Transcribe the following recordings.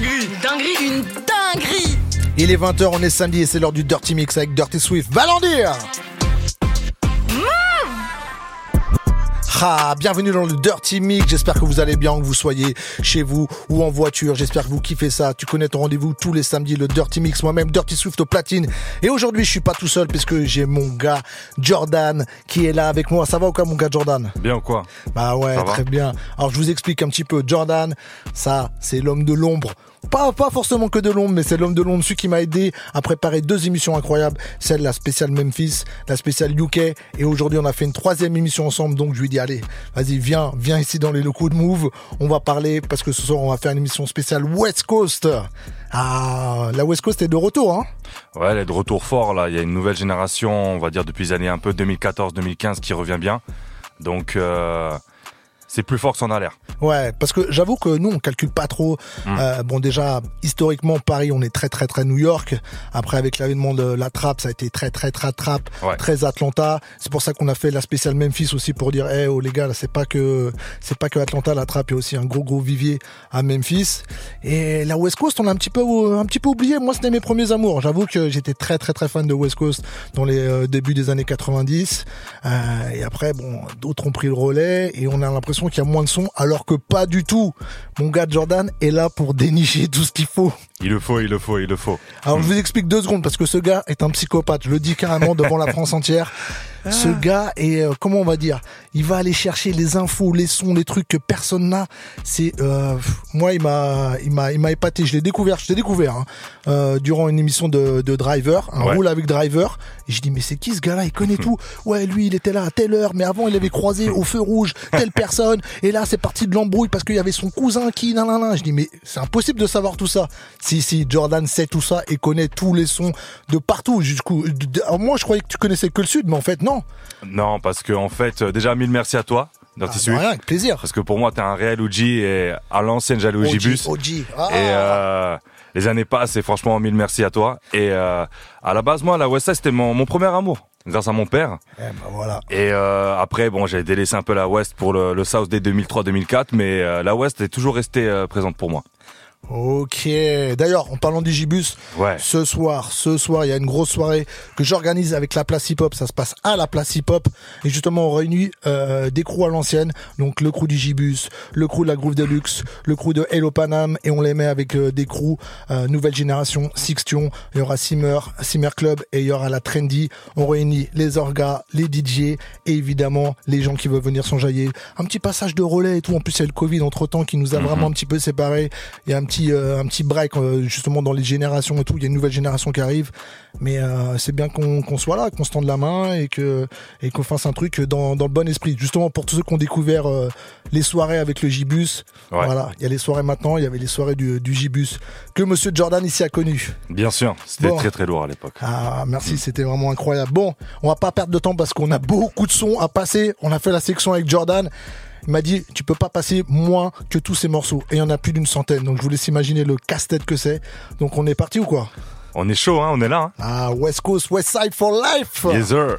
dinguerie. Une dinguerie, une dinguerie. Il est 20h, on est samedi et c'est l'heure du Dirty Mix avec Dirty Swift. Va l'en dire Ah, bienvenue dans le Dirty Mix. J'espère que vous allez bien, que vous soyez chez vous ou en voiture. J'espère que vous kiffez ça. Tu connais ton rendez-vous tous les samedis, le Dirty Mix. Moi-même, Dirty Swift au platine. Et aujourd'hui, je suis pas tout seul puisque j'ai mon gars Jordan qui est là avec moi. Ça va ou quoi, mon gars Jordan? Bien ou quoi? Bah ouais, Ça va très bien. Alors, je vous explique un petit peu. Jordan, ça, c'est l'homme de l'ombre. Pas, pas forcément que de l'ombre, mais c'est l'homme de l'ombre, celui qui m'a aidé à préparer deux émissions incroyables. Celle, la spéciale Memphis, la spéciale UK. Et aujourd'hui, on a fait une troisième émission ensemble. Donc, je lui dis, allez, vas-y, viens, viens ici dans les locaux de Move. On va parler, parce que ce soir, on va faire une émission spéciale West Coast. Ah, la West Coast est de retour, hein. Ouais, elle est de retour fort là. Il y a une nouvelle génération, on va dire depuis les années un peu 2014-2015 qui revient bien. Donc euh, c'est plus fort que a l'air. Ouais, parce que j'avoue que nous on calcule pas trop. Mm. Euh, bon déjà historiquement Paris on est très très très New York. Après avec l'avènement de la trappe ça a été très très très trappe, Ouais. très Atlanta. C'est pour ça qu'on a fait la spéciale Memphis aussi pour dire eh oh les gars là c'est pas que c'est pas que Atlanta la trappe il y a aussi un gros gros vivier à Memphis. Et la West Coast on a un petit peu un petit peu oublié. Moi c'était mes premiers amours. J'avoue que j'étais très très très fan de West Coast dans les euh, débuts des années 90. Euh, et après bon d'autres ont pris le relais et on a l'impression qu'il y a moins de son alors que pas du tout. Mon gars Jordan est là pour dénicher tout ce qu'il faut. Il le faut, il le faut, il le faut. Alors je vous explique deux secondes parce que ce gars est un psychopathe. Je le dis carrément devant la France entière. Ce gars est euh, comment on va dire Il va aller chercher les infos, les sons, les trucs que personne n'a. C'est euh, moi il m'a il m'a il m'a épaté. Je l'ai découvert, je l'ai découvert hein, euh, durant une émission de, de Driver, un Ouais. roule avec Driver. Et je dis mais c'est qui ce gars-là? Il connaît tout. Ouais lui il était là à telle heure, mais avant il avait croisé au feu rouge telle personne. Et là c'est parti de l'embrouille parce qu'il y avait son cousin qui nan, nan, nan. Je dis mais c'est impossible de savoir tout ça. Si si Jordan sait tout ça et connaît tous les sons de partout. Jusqu'où moi je croyais que tu connaissais que le sud, mais en fait non. Non, parce que en fait, euh, déjà mille merci à toi, Ah, rien, avec plaisir. Parce que pour moi, t'es un réel OG et à l'ancienne, j'allais au OG. Ah. Et euh, les années passent et franchement, mille merci à toi. Et euh, à la base, moi, la West c'était mon, mon premier amour, grâce à mon père. Eh ben voilà. Et euh, après, bon, j'ai délaissé un peu la West pour le, le South dès 2003-2004, mais euh, la West est toujours restée euh, présente pour moi. Ok. D'ailleurs, en parlant du Gibus, Ouais. ce soir, ce soir, il y a une grosse soirée que j'organise avec la place hip hop. Ça se passe à la place hip hop. Et justement, on réunit euh, des crews à l'ancienne. Donc, le crew du Gibus, le crew de la Groove Deluxe, le crew de Hello Panam. Et on les met avec euh, des crews euh, nouvelle génération, Sixtion. Il y aura Simmer, Simmer Club et il y aura la Trendy. On réunit les orgas, les DJ et évidemment les gens qui veulent venir s'enjailler. Un petit passage de relais et tout. En plus, il y a le Covid entre temps qui nous a vraiment un petit peu séparés. Il y a un petit, euh, un petit break euh, justement dans les générations et tout. Il y a une nouvelle génération qui arrive. Mais euh, c'est bien qu'on soit là, qu'on se tende la main et que et qu'on fasse un truc dans, dans le bon esprit. Justement pour tous ceux qui ont découvert les soirées avec le Gibus. Ouais. Voilà, il y a les soirées maintenant, il y avait les soirées du, du Gibus que Monsieur Jordan ici a connu. Bien sûr, c'était Bon. très très lourd à l'époque. Ah, merci, c'était vraiment incroyable. Bon, on va pas perdre de temps parce qu'on a beaucoup de sons à passer. On a fait la section avec Jordan. Il m'a dit, tu peux pas passer moins que tous ces morceaux. Et il y en a plus d'une centaine. Donc je vous laisse imaginer le casse-tête que c'est. Donc on est parti ou quoi? On est chaud, hein, on est là. Hein. Ah, West Coast, West Side for life Yes, sir.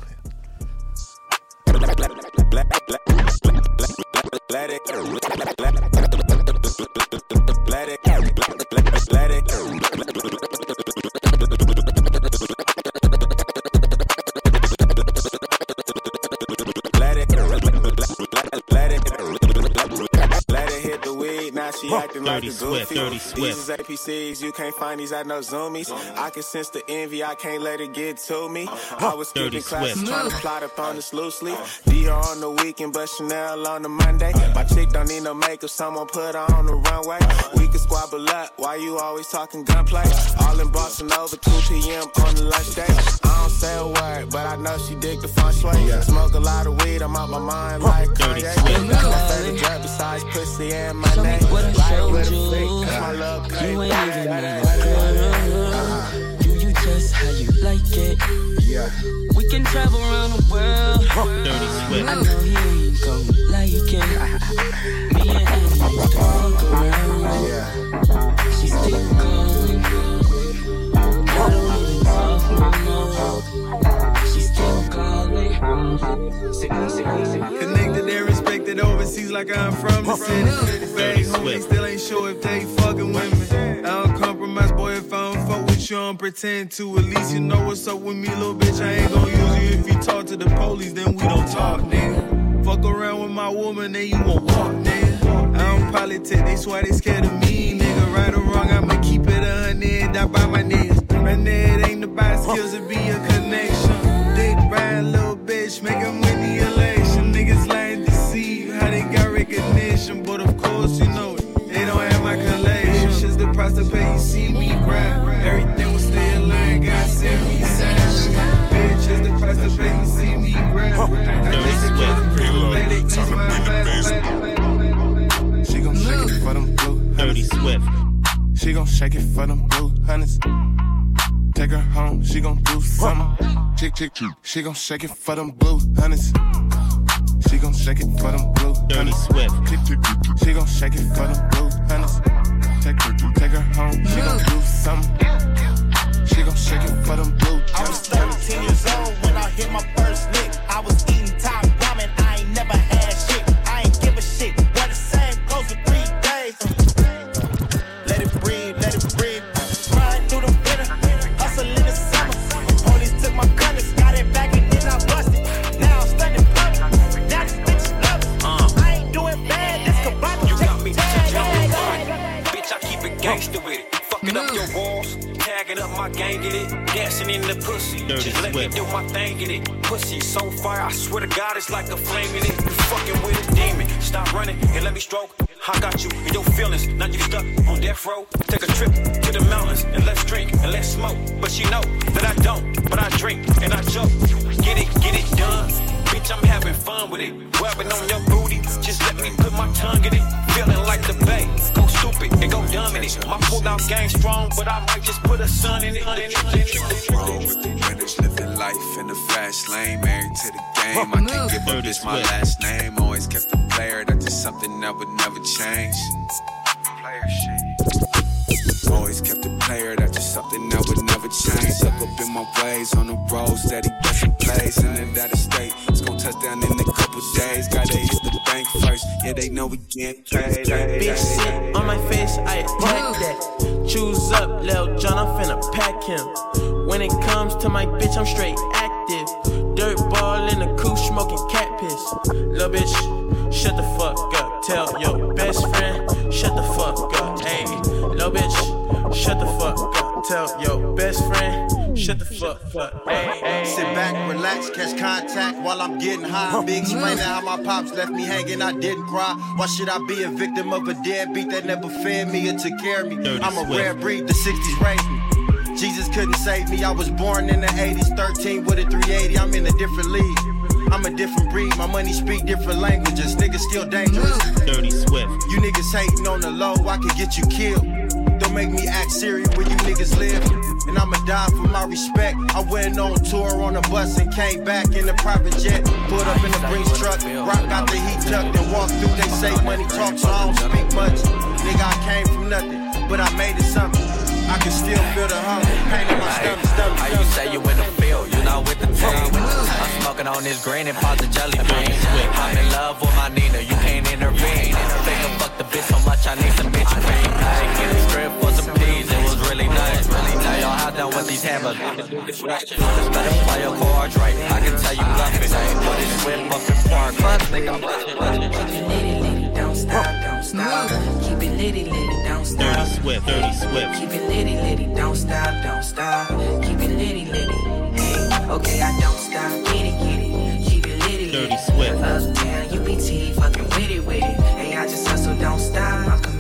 Now she acting like a Dirty Swift, goofy. Dirty These is APCs, you can't find these at no Zumiez. I can sense the envy, I can't let it get to me. I was Dirty skipping classes, Swift. trying to plot up on this loosely. Dior on the weekend, but Chanel on the Monday. My chick don't need no makeup, someone put her on the runway. We can squabble up, why you always talking gunplay? All in Boston over 2 p.m. on the lunch day. I don't say a word, but I know she dig the fun sway. Smoke a lot of weed, I'm out my mind like Dirty Kanye. Swift. My favorite drug besides pussy and my Show me name. what I Light showed with a you. freak, that's my love You ain't even need a Do you just how you like it? Yeah. We can travel around the world. Dirty Swift. I know he ain't gon' like it. Me and him used to fuck around. Yeah. She still calling. Connected and respected overseas like I'm from the city. Fake homies still ain't sure if they fucking with me. I don't compromise, boy, if I don't fuck with you, I don't pretend to. At least you know what's up with me, little bitch. I ain't gon' use you if you talk to the police, then we don't talk, nigga. Fuck around with my woman, then you won't walk, nigga. I don't politic, they swear they scared of me, nigga. Right or wrong, I'ma keep it a hundred, die by my niggas. Now, it ain't about skills, it be a connection. Dick ride, little bitch, make him win the election. Niggas lying deceive, how they got recognition. But of course, you know it, they don't have my collection. It's just the price to pay, you see me grind. Everything was still lying, God sent me signs. Bitch, it's the price to pay, you see me grind. I just secure the let it ease my mind. She gon' shake it for them blue Dirty hundreds. Swift. She gon' shake it for them blue hundreds. Take her home, she gon' do something. Chick, chick, chick. She gon' shake it for them blue hundreds. She gon' shake it for them blue Dirty hundreds. Swift. She gon' shake it for them blue hundreds. Take her, take her home, she gon' do something. She gon' shake it for them blue I was hundreds. 13 years old when I hit my first lick. I was eating dancing in the pussy. Dirty Just let Swift. me do my thing in it. Pussy so fire, I swear to God, it's like a flame in it. You fucking with a demon. Stop running and let me stroke. I got you in your feelings. Now you stuck on death row. Take a trip to the mountains and let's drink and let's smoke. But she know that I don't, but I drink and I joke. Get it, get it done. Bitch, I'm having fun with it. Rubbing on your booty, just let me put my tongue in it. Feeling like the bay, go stupid and go dumb in it. My pull out gang strong, but I might just put a sun in it. Roll with the winners, living life in the fast lane, married to the game. I can't give up, this my last name. Always kept the player, that's just something that would never change. Player shit. Always kept the player, that's just something that would never change. Stuck up in my ways on the road, steady busting plays in and out of state. It's gonna touch down in a couple days. Gotta hit the bank first, yeah, they know we getting paid. Bitch sit on my face, I attack that. Choose up, Lil John, I'm finna pack him. When it comes to my bitch, I'm straight active. Dirt ball in the coupe, smoking cat piss. Lil bitch, shut the fuck up. Tell your best friend, shut the fuck up. Hey, lil bitch, shut the fuck up. Tell your best friend, shut the fuck up. Hey. Sit back, relax, catch contact while I'm getting high. Big explaining how my pops left me hanging, I didn't cry. Why should I be a victim of a deadbeat that never fed me or took care of me? I'm a rare breed, the 60s raised me. Jesus couldn't save me, I was born in the 80s, 13 with a 380, I'm in a different league. I'm a different breed, my money speak different languages, niggas still dangerous. Dirty Swift. You niggas hating on the low, I could get you killed. Don't make me act serious where you niggas live. And I'ma die for my respect. I went on tour on a bus and came back in a private jet. Put up in the Brinks truck, rock got the heat tucked and walk through. They say money talk, so I don't speak much. Nigga, I came from nothing, but I made it something. I can still feel the hunger, pain in my stomach, stomach, How you say you in the field, you not with the team. I'm smoking on this green and pot the jelly bean. I'm in love with my Nina, you can't intervene. I think I fuck the bitch so much, I need some bitch cream. I ain't get a script for it was really. Now y'all hot down with these hammers. Better play your cards right, I can tell you bluffing. Put it whip up in park, fuck, think I'm. Keep it litty, litty, don't stop. Dirty Swift. Dirty Swift. Keep it litty, litty, don't stop, don't stop. Keep it litty, litty. Hey, okay, I don't stop. Get it, get it. Keep it litty, Dirty litty. Swift. Uptown, UPT, fucking with it, with it. Hey, I just hustle, don't stop.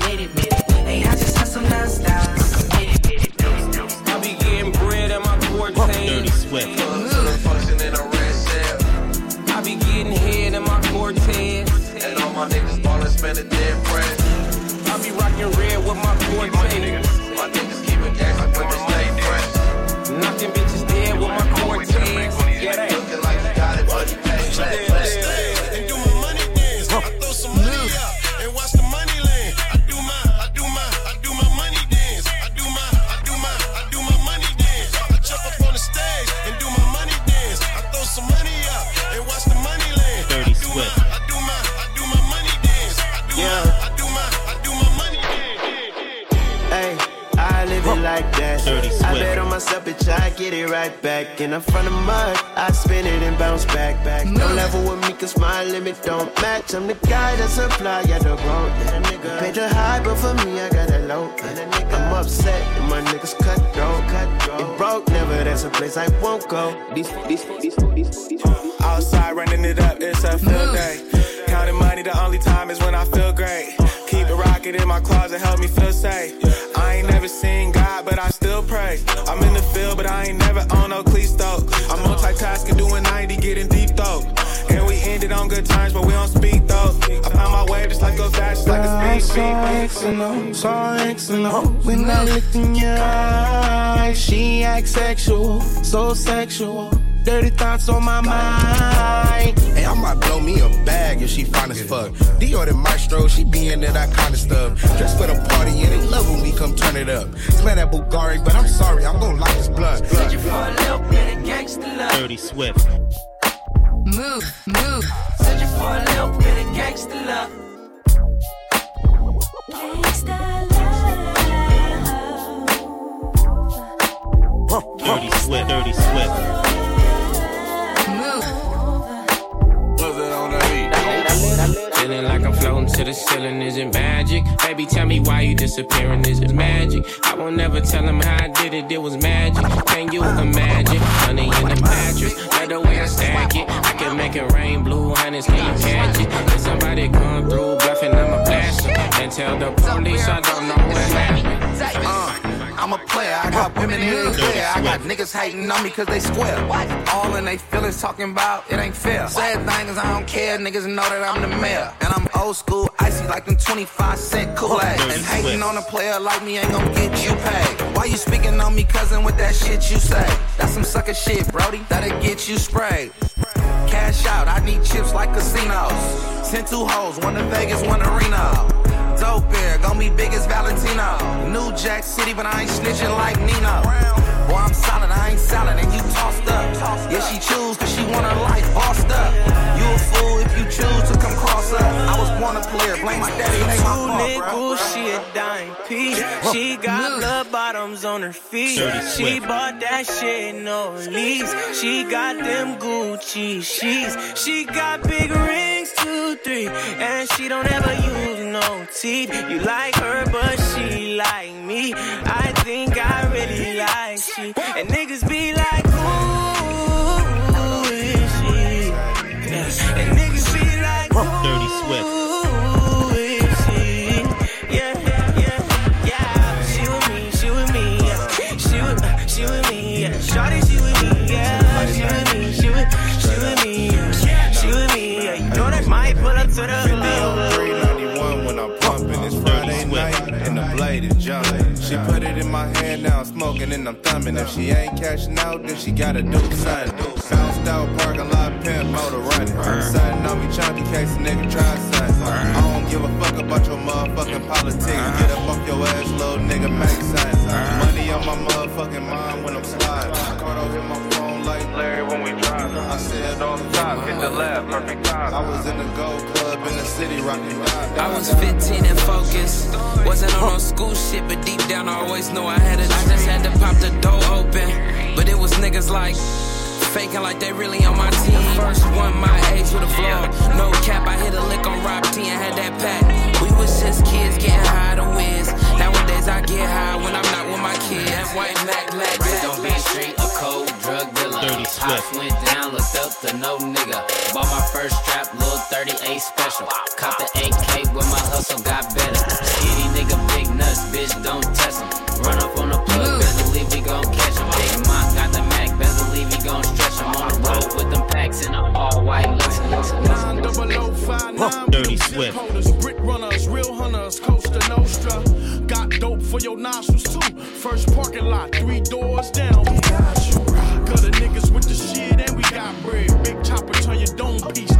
I'm the guy that supply, yeah, the road. You paid the high, but for me, I got a low. I'm upset, and my niggas cutthroat. It broke, never, that's a place I won't go. These, these, these, these, these. Outside running it up, it's a field day. Counting money, the only time is when I feel great. Keep the rocket in my closet, help me feel safe. I ain't never seen God, but I still pray. I'm in the field, but I ain't never on no Cleesto. I'm multitasking, doing 90, getting deep though. And we ended on good terms, but we don't like a speed so beat. excellent, so excellent. When I looked in your eyes, she act sexual, so sexual. Dirty thoughts on my mind. Hey, I might blow me a bag if she fine as fuck. Dior the maestro, she be into that of stuff. Dress for the party and they love when we come turn it up. Smell that Bulgari, but I'm sorry, I'm gonna light this blunt. Searching for a little bit of gangster love. Dirty Swift. Move, move. Searching for a little bit of gangster love. Swift. Dirty Swift. Mouv'. Feeling like I'm floating to the ceiling, is it magic? Baby, tell me why you disappearing, is it magic? I won't never tell him how I did it, it was magic. Can you imagine? Honey in the mattress, let the way I stack it. I can make it rain blue, honey, can you catch it? If somebody come through bluffing, I'ma blast 'em And tell the police I don't know what happened. Uh, I'm a player, I got women in the everywhere. I got niggas hating on me cause they square. All in they feelings talking about it ain't fair. Sad thing is I don't care, niggas know that I'm the mayor. And I'm old school, icy like them 25 cent Kool-Aid. And hating on a player like me ain't gonna get you paid. Why you speaking on me, cousin, with that shit you say? That's some sucker shit, Brody, that'll get you sprayed. Cash out, I need chips like casinos. Send two hoes, one to Vegas, one to Reno. Dope bear, gon' be big as Valentino. New Jack City, but I ain't snitching like Nino. Boy, I'm solid, I ain't solid, and you tossed up. Yeah, she choose, cause she want her life bossed up. You a fool if you choose to come cross up. I was born a player, blame my daddy, it ain't my Two fault, nickels, bruh. she a dime piece. She got mm. blood bottoms on her feet. She bought that shit no lease. She got them Gucci sheets. She got big rings, two, three, and she don't ever use no teeth. You like her, but she like me. I think I really like she. And niggas be like, who is she? And niggas be like, Dirty Swift. who and I'm thumbing. If she ain't cashing out, then she gotta do something. Bounced out, parking lot, pimp, motor running. Sitting on me chunky case, a nigga try something. I don't give a fuck about your motherfucking politics. Get up off your ass, little nigga, make sense. Money on my motherfucking mind when I'm sliding. Cardo hit my phone like Larry when we drive. I on top, hit the left, perfect time. I was in the gold club in the city, rocking nine. I was 15 and focused. Wasn't on no school shit, but deep down I always knew I had it. I just had to pop the door open. But it was niggas like faking like they really on my team. First one my age with a vlog. No cap, I hit a lick on Rob T and had that pack. We was just kids getting high to whiz. Nowadays I get high when I'm not with my kids. That white Mac, Mac, Raised on Beach Street, a cold drug dealer. Dirty Swift. Pops went down, looked up to no nigga. Bought my first strap, little 38 special. Caught the AK with my hustle, got better. Skinny nigga, big nuts, bitch, don't test him. Run up on the plug, best believe we gon' catch him. Big Mock got the Mac, best believe we gon' stretch him. On the with them packs in a all white listen. Dirty Swift. Holders, brick runners, real hunters, Costa Nostra. Got dope for your nostrils too. First parking lot, three doors down. We got you. Gutter niggas with the shit and we got bread. Big chopper, turn your dome piece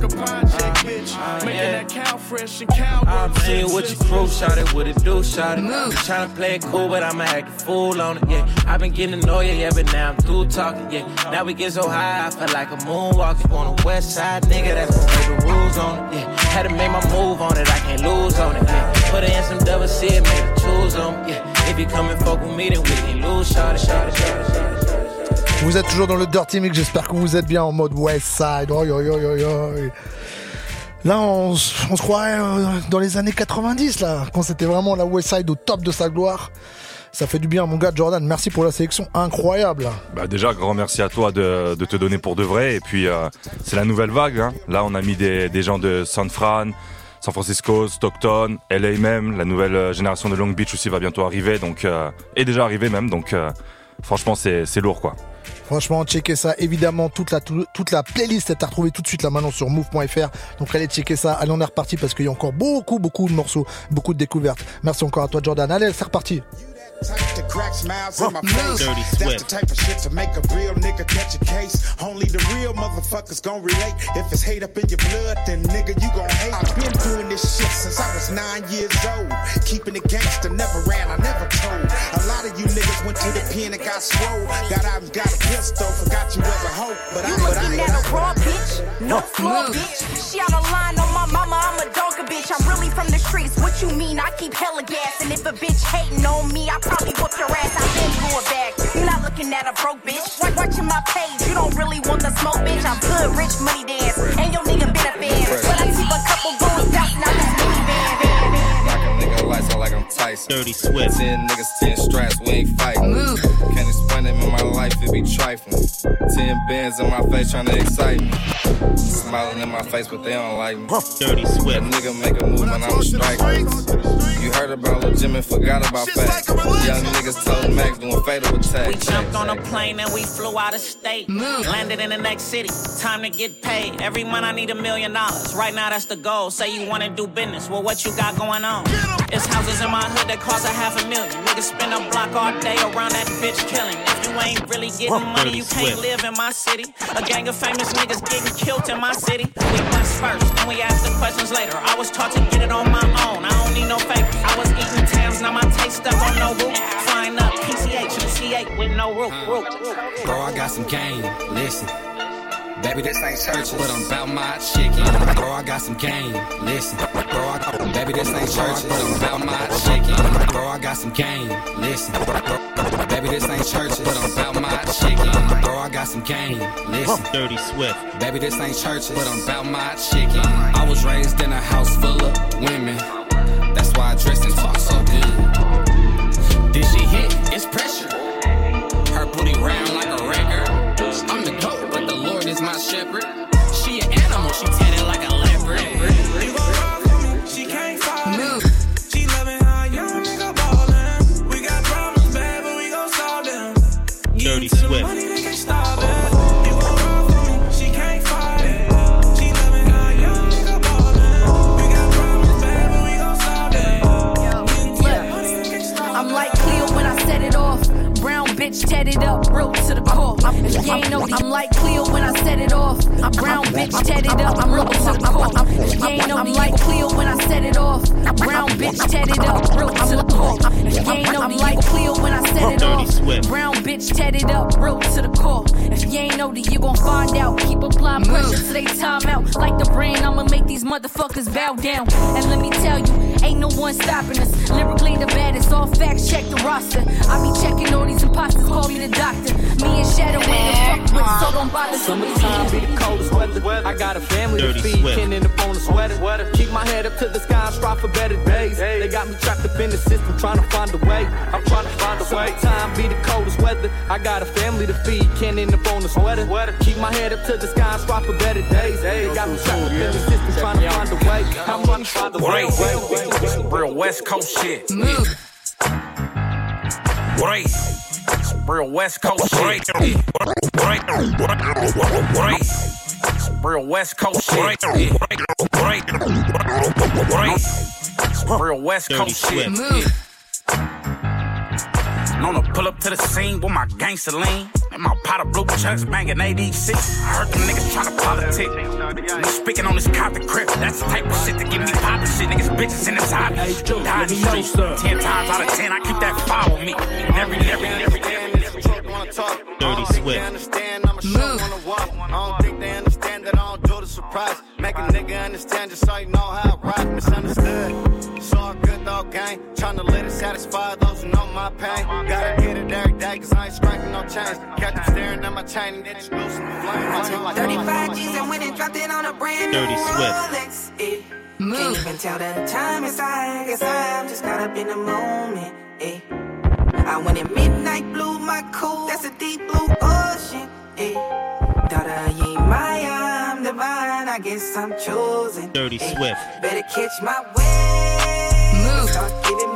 like a project, uh, bitch. Uh, Making that cow fresh and cowboy. I'm seeing what you crew, shot it, what it do, shot it. I'm to play it cool, but I'ma act a fool on it, yeah. I've been getting to know you, yeah, but now I'm through talking, yeah. Now we get so high, I feel like a moonwalker on the west side, nigga, that's gonna the rules on it, yeah. Had to make my move on it, I can't lose on it, yeah. Put it in some double C, made a choose on, yeah. If you come and fuck with me, then we can lose, shot it, shot it, shot it, shot it. Vous êtes toujours dans le Dirty Mix, j'espère que vous êtes bien en mode West Side. Là, on, se croirait euh, dans les années 90, là, quand c'était vraiment la West Side au top de sa gloire. Ça fait du bien, mon gars Jordan. Merci pour la sélection incroyable. Bah déjà, grand merci à toi de, de te donner pour de vrai. Et puis, euh, c'est la nouvelle vague. hein. Là, on a mis des, gens de San Fran, San Francisco, Stockton, LA même. La nouvelle euh, génération de Long Beach aussi va bientôt arriver. Donc, est déjà arrivée même. Donc, franchement, c'est lourd, quoi. Franchement, checkez ça. Évidemment, toute la, tout- toute la playlist est à retrouver tout de suite là maintenant sur move.fr. Donc allez checker ça. Allez, on est reparti parce qu'il y a encore beaucoup, beaucoup de morceaux, beaucoup de découvertes. Merci encore à toi, Jordan. Allez, c'est reparti. Type to crack smiles in my face. Dirty That's the type of shit to make a real nigga catch a case. Only the real motherfuckers gon' relate. If it's hate up in your blood, then nigga, you gon' hate. I've been doing this shit since I was nine years old. Keeping it gangster, never ran, I never told. A lot of you niggas went to the pen and got swole. Got out and got a pistol, forgot you was a hoe. But I, You but I looking at a raw bitch, no floor bitch. She out of line on my mama, I'm a dogger bitch. I'm really from the streets. What you mean? I keep hella gas, and if a bitch hating on me, I probably whoop your ass. I've been it back. You not looking at a broke bitch. Watch watching my page. You don't really want the smoke, bitch. I'm good, rich money dance, and your nigga been a fan. Tyson. Dirty Swift. Ten niggas, ten straps, we ain't fighting. Can't explain it in my life, it be trifling. Ten bands in my face trying to excite me. Smiling in my face, but they don't like me. Dirty Swift. A nigga make a move and I'm striking. You heard about Lil Jim and forgot about facts. Young niggas told Max doing fatal attack. We jumped on a plane and we flew out of state. Landed in the next city. Time to get paid. Every month I need a million dollars. Right now that's the goal. Say you wanna do business. Well, what you got going on? It's houses in my hood that cost a half a million. Niggas spend a block all day around that bitch killing. If you ain't really getting money, you can't live in my city. A gang of famous niggas getting killed in my city. We bust first, then we ask the questions later. I was taught to get it on my own. I don't need no favors. I was eating Tams, now my taste stuck on no roof. Flying up PCH and C8 with no roof. roof. Bro, I got some game. Listen. Baby, this ain't church, but I'm about my chicken. Bro, I got some game. Listen. Bro, I got, baby, this ain't church, but I'm about my chicken. Bro, I got some game. Listen. Bro, baby, this ain't church, but I'm about my chicken. Bro, I got some game. Listen. Dirty Swift. Baby, this ain't church, but I'm about my chicken. I was raised in a house full of women. That's why I dress and talk so good. Dirty To the Swift. money, they can't stop it. You won't run from me, she can't fight it. She loving how young nigga ballin'. We got problems, bad, but we gon' solve them. Getting to the money, they can't stop I'm like Cleo when I set it bitch tatted up, real to the core. If you ain't know, I'm like Cleo when I set it off. I'm brown bitch tatted up, I'm real to the core. If you ain't know, I'm like Cleo when I set it off. I Brown bitch tatted up, real to the core. If you ain't know, I'm like Cleo when I set it Dirty off. Swift. Brown bitch tatted up, real to the core. If you ain't know, then you gon' find out. Keep applying pressure till they time out. Like the brand, I'ma make these motherfuckers bow down. And let me tell you, ain't no one stopping us. Lyrically the baddest, all facts, check the roster. I be checking all these imposters, call me the doctor. Me and Shadow ain't the fuck with, so don't bother. Summertime be the coldest weather. I got a family Dirty to feed, Swift. cannon up on a sweater. Keep my head up to the sky strive for better days. They got me trapped up in the system, trying to find a way. I'm trying to find a way. Summertime be the coldest weather. I got a family to feed, cannon up on a sweater. Keep my head up to the sky and strive for better days. They got me trapped up in the system, trying to find a way. I'm trying to find a way. Real West Coast shit. Mouv'. Ray. Real West Coast shit. Ray. Ray. Real West Coast shit. Ray. Ray. Real West Coast shit. Mouv'. Known to pull up to the scene with my gangster lean. And my pot of blue chucks banging 86. I heard them niggas tryna politic. I'm speaking on this Compton crib. That's the type of shit that give me poppin' shit. Niggas bitches in the top. Dying streets. Ten times out of ten, I keep that fire with me. Every, every, every, every, every. Dirty Swift. understand, I'm a show on the walk. I don't think they understand that I don't do the surprise. Make a nigga understand just so you know how I rock. Misunderstood. It's all good though, gang. Tryna let it satisfy those who know my pain. Gotta get it every day, cause I ain't striking no chains. Catch them staring at my chain and then just losing the flame. I feel 35 G's and went and dropped it on a brand Dirty new Swift. Rolex. Eh. Can't even tell the time inside. Guess I'm just caught up in the moment. Eh. I went in midnight blue, my cool. That's a deep blue ocean. Eh. Daughter, you ain't my, I'm divine. I guess I'm chosen. Dirty eh. Swift. Better catch my way. Start giving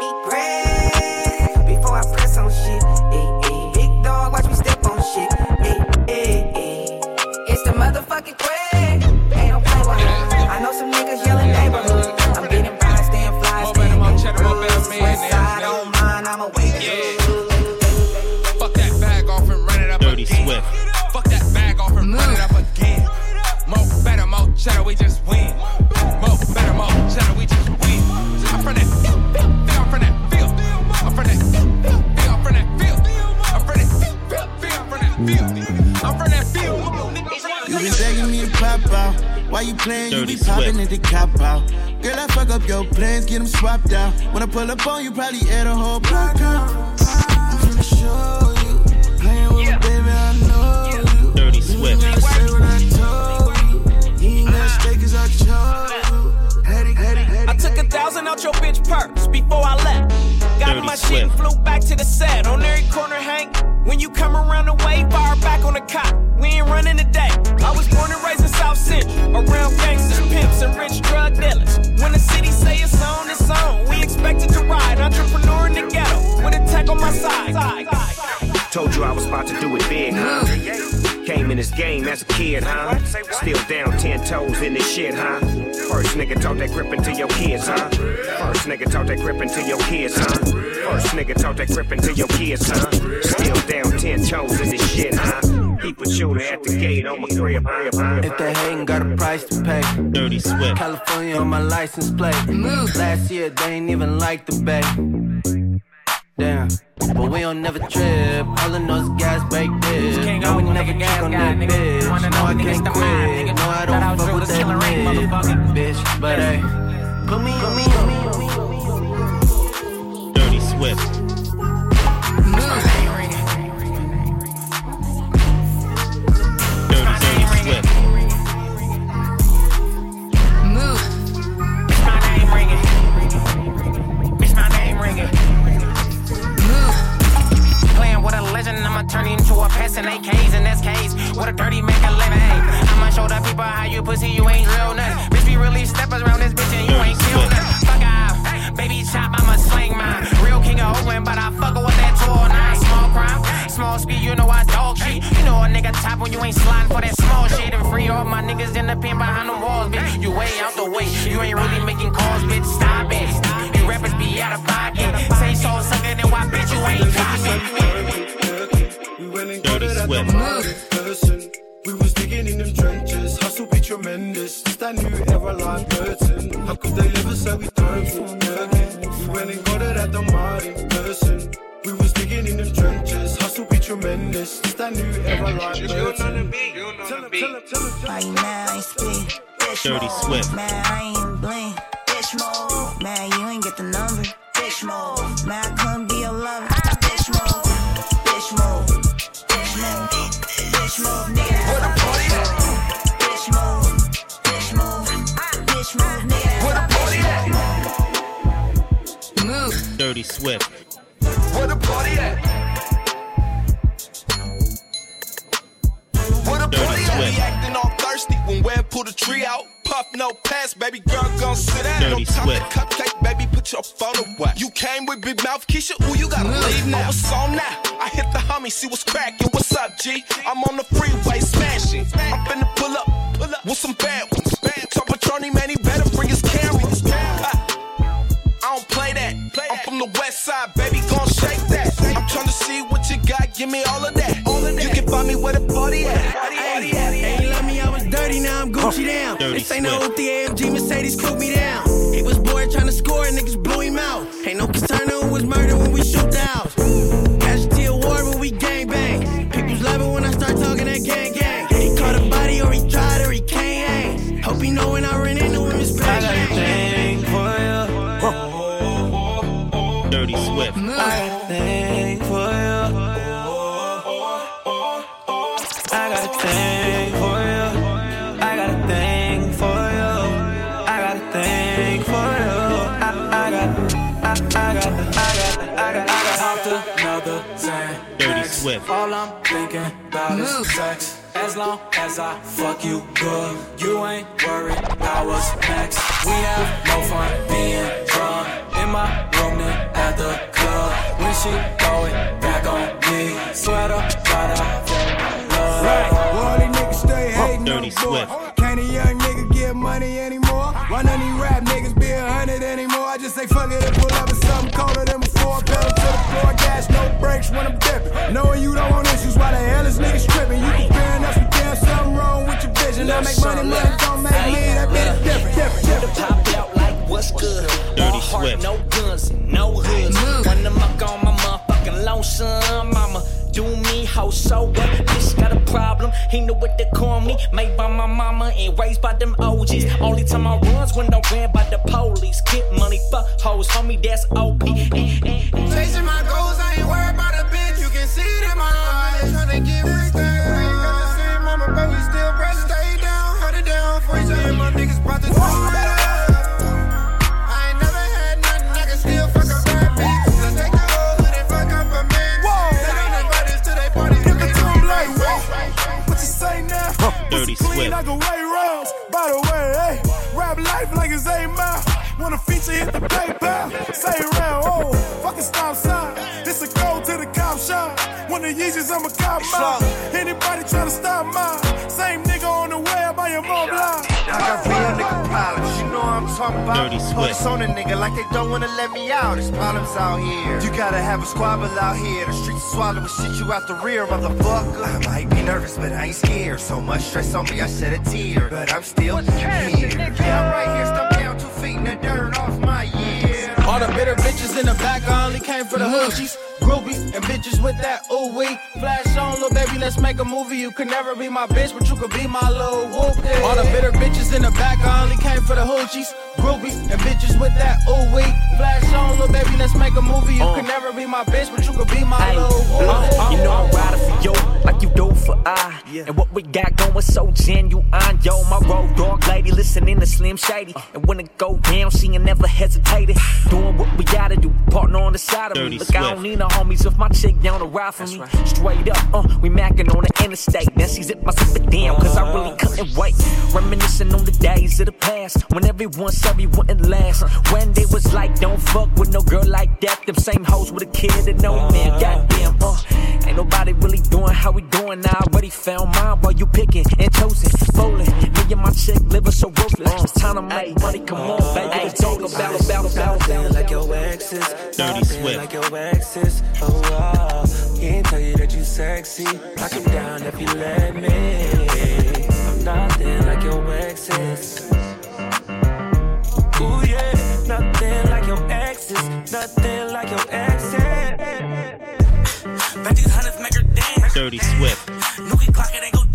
playing? You Dirty be popping Swift. at the cop out. Girl, I fuck up your plans, get them swapped out. When I pull up on you, probably air the whole block out. I'm finna show you. Playing with me, baby, I know you. Dirty You Swift. ain't gotta say what I told you. You ain't gotta stay 'cause I chose you. Had it, had it, had it. I took a thousand out your bitch purse before I left. Got Dirty my shit and Swift. flew back to the set. On every corner, Hank. When you come around the way, fire back on the cop. We ain't running today. I was born and raised in South Central, around gangsters, pimps, and rich drug dealers. When the city say it's on, it's on. We expected to ride. Entrepreneur in the ghetto, with a tech on my side. Told you I was about to do it big, huh? Came in this game as a kid, huh? Still down ten toes in this shit, huh? First nigga taught that grip into your kids, huh? First nigga taught that grip into your kids, huh? First nigga taught that grip into your kids, huh? Still down ten toes in this shit, huh? Keep a shooter at the gate on my crib, crib, huh? If they hating, got a price to pay. Dirty Swift. California on my license plate. Last year they ain't even like the bay. Damn, but we don't never trip. All know is gas break this. No, we never cheat on that bitch. No, I can't quit. No, I don't fuck with that killer ring, mid. motherfucker. Bitch, but hey, put me on me. What a dirty make a living. I'ma show the people how you pussy, you ain't real nothing. Bitch, be really steppers around this bitch and you ain't kill nothing. Fuck out. Baby chop, I'ma sling mine. Real king of Oakland, but I fuck with that tour now. Small crime, small speed, you know I dog shit. You know a nigga top when you ain't sliding for that small shit. And free all my niggas in the pen behind them walls, bitch. You way out the way. You ain't really making calls, bitch. Stop it. You rappers be out of pocket. Say so sucker, then why bitch you ain't copy? Tremendous. It's that new like Burton. Why you mad? I speak. Dirty. Swift. Man, I ain't bling. Bitch mode. Man, you ain't get the number. Bitch mode. Man, I couldn't be your lover. Bitch mode. Bitch mode. Bitch mode. Bitch mode, nigga. Where the party at? Bitch mode. Bitch mode. Bitch mode, nigga. Where the party at? Mouv'. Dirty Swift. Where the party at? Pull the tree out. Puff no pass, baby girl gon' sit down. Dirty no time Swift. cupcake, baby, put your phone away. You came with big mouth, Keisha, ooh, you gotta leave now. What's on now? I hit the homie, see what's cracking. What's up, G? I'm on the freeway smashing. I'm finna pull up, pull up with some bad ones. So Patroni, man, he better bring his cameras. Ah, I don't play that. I'm from the west side, baby, gon' shake that. I'm tryna see what you got, give me all of that. You can find me where the party at. Hey, now down. This ain't no Swift. AMG Mercedes, coop me down. He was bored trying to score, niggas As long as I fuck you good, you ain't worried about what's next. We have more fun being drunk in my room than at the club. When she throw it back on me, sweater, right out. Right. Well, these niggas stay oh, hating Dirty on the. Swift. Can't a young nigga get money anymore? Why none of these rap niggas be a hundred anymore? I just say fuck it and pull up with something colder than before. Pedal to the floor, gas, no brakes when I'm dipping. Knowing you don't want issues, why the hell is niggas tripping? You comparing us with damn something wrong with your vision. I make money, money don't make me. That bitch different, different, different. Pop out like what's good. Dirty heart, no guns, no hoods. When the muck on my motherfucking lonesome, mama. Do me, how so what? Bitch got a problem. He knew what to call me. Made by my mama and raised by them OGs. Only time I runs when I ran by the police. Get money, fuck hoes, homie, that's OP. Chasing my goals, Clean like a way rounds. By the way, hey, rap life like it's eight mile. Wanna feature, hit the PayPal. Say round, oh, fucking stop sign. This a go to the cop shop. When the Yeezys, I'm a cop mine. Anybody tryna stop mine? Talking about. Dirty Swift. Focus on a nigga like they don't wanna let me out. There's problems out here. You gotta have a squabble out here. The streets swallow and shit you out the rear, motherfucker. I might be nervous, but I ain't scared. So much stress on me, I shed a tear. But I'm still here. Yeah, I'm right here, stuck down two feet in the dirt off my year. All the bitter bitches in the back, I only came for the hoochies. Groupies and bitches with that ooh wee. Flash on, little baby, let's make a movie. You could never be my bitch, but you could be my little whoopie. All the bitter bitches in the back, I only came for the hoochies. Groupies and bitches with that ooh wee. Flash on, little baby, let's make a movie. You could never be my bitch, but you could be my Hey, little whoopie. uh, you know I'm riding for you, like you do for I. And what we got going so genuine, yo. My road dog lady listening to Slim Shady. And when it go down, she ain't never hesitated. Doing what we gotta do, partner on the side of me. Dirty Look, I don't need no homies if my chick down to ride for me. Straight up, uh, we macking on the interstate. Then she zip my zip it down, cause I really couldn't wait. Reminiscing on the days of the past, when everyone said we wouldn't last. When they was like, don't fuck with no girl like that. Them same hoes with a kid and no man, goddamn, uh. Ain't nobody really doing how we doing. I already found mine while you picking and choosing. Bowling, me and my chick living so ruthless. It's time to make money, come on, baby. Let's talk about, about, about, about. like your exes. Dirty Swift. Like your exes. Oh. Can't tell you that you sexy. Lock him down if you let me. I'm nothing like your exes. Exes. Nothing like your exes. Bet these hundreds make her dance. Dirty Swift. Nookie clock it ain't go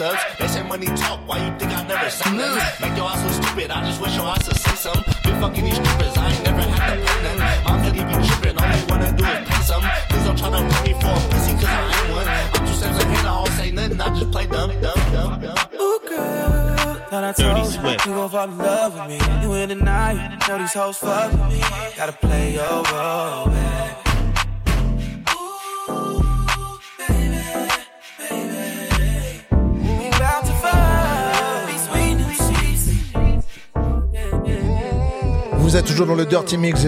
They say money talk, why you think I never say nothing? Make your ass look stupid, I just wish your ass would say something. Been fucking these strippers, I ain't never had to pay nothing. I'm really be tripping, all they wanna do is pay something. Please don't try to put me for a pussy, cause I ain't one. I'm two steps ahead, I don't say nothing, I just play dumb, dumb, dumb, dumb. Ooh, girl, thought I Dirty you Swift. you gon' fall in love with me. You in the night, know these hoes fuck with me. Gotta play your role, babe. Vous êtes toujours dans le Dirty Mix.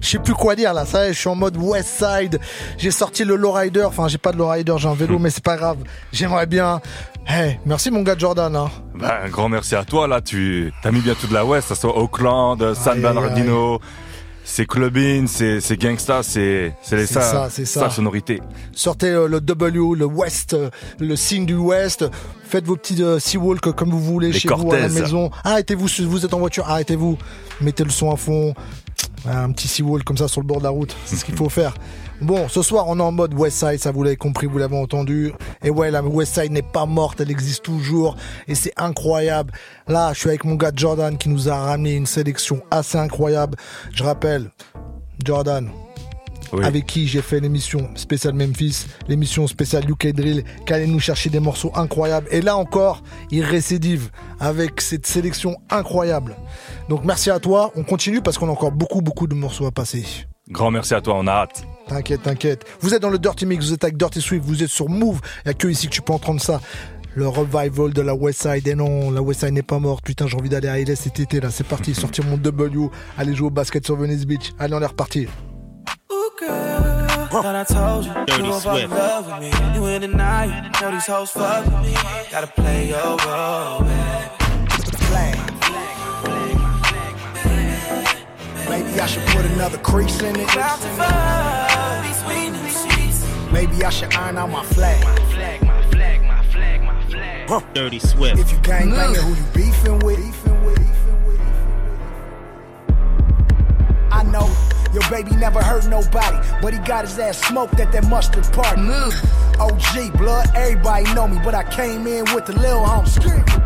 Je sais plus quoi dire là, ça y est, je suis en mode West Side. J'ai sorti le lowrider, enfin j'ai pas de lowrider, j'ai un vélo, mais c'est pas grave. J'aimerais bien. Hey, merci mon gars Jordan. Hein. Ben, un grand merci à toi, là, tu as mis bien tout de la West, ça soit Auckland, San Aïe, aïe, Bernardino, c'est clubbing, c'est c'est gangsta, c'est c'est ça, ça, c'est ça. sonorité. Sortez euh, le W, le West, euh, le signe du West. Faites vos petits euh, Seawalk comme vous voulez Les chez vous à la maison. Arrêtez-vous, si vous êtes en voiture, arrêtez-vous. Mettez le son à fond. Un petit Seawalk comme ça sur le bord de la route. C'est ce qu'il faut faire. Bon, ce soir, on est en mode West Side, ça vous l'avez compris, vous l'avez entendu. Et ouais, la West Side n'est pas morte, elle existe toujours. Et c'est incroyable. Là, je suis avec mon gars Jordan qui nous a ramené une sélection assez incroyable. Je rappelle, Jordan, Oui. avec qui j'ai fait l'émission spéciale Memphis, l'émission spéciale UK Drill, qui allait nous chercher des morceaux incroyables. Et là encore, il récidive avec cette sélection incroyable. Donc merci à toi. On continue parce qu'on a encore beaucoup, beaucoup de morceaux à passer. Grand merci à toi, on a hâte. T'inquiète, t'inquiète. Vous êtes dans le Dirty Mix, vous êtes avec Dirty Swift, vous êtes sur Move. Il n'y a que ici que tu peux entendre ça. Le revival de la West Side. Et non, la West Side n'est pas morte. Putain, j'ai envie d'aller à LS cet été là. C'est parti, sortir mon W, aller jouer au basket sur Venice Beach. Allez, on est reparti. Thought I told you, Dirty you gon' fall in Swift. love with me. You in the night, know these hoes fuck with me. Gotta play your role, babe. Maybe I should put another crease in it. About to fuck, these sweet new sheets. Maybe I should iron out my flag. Dirty Swift. If you gang mm. banging, who you beefing with? I know your baby never hurt nobody, but he got his ass smoked at that mustard party. Mouv'. OG, blood, everybody know me, but I came in with the lil homies.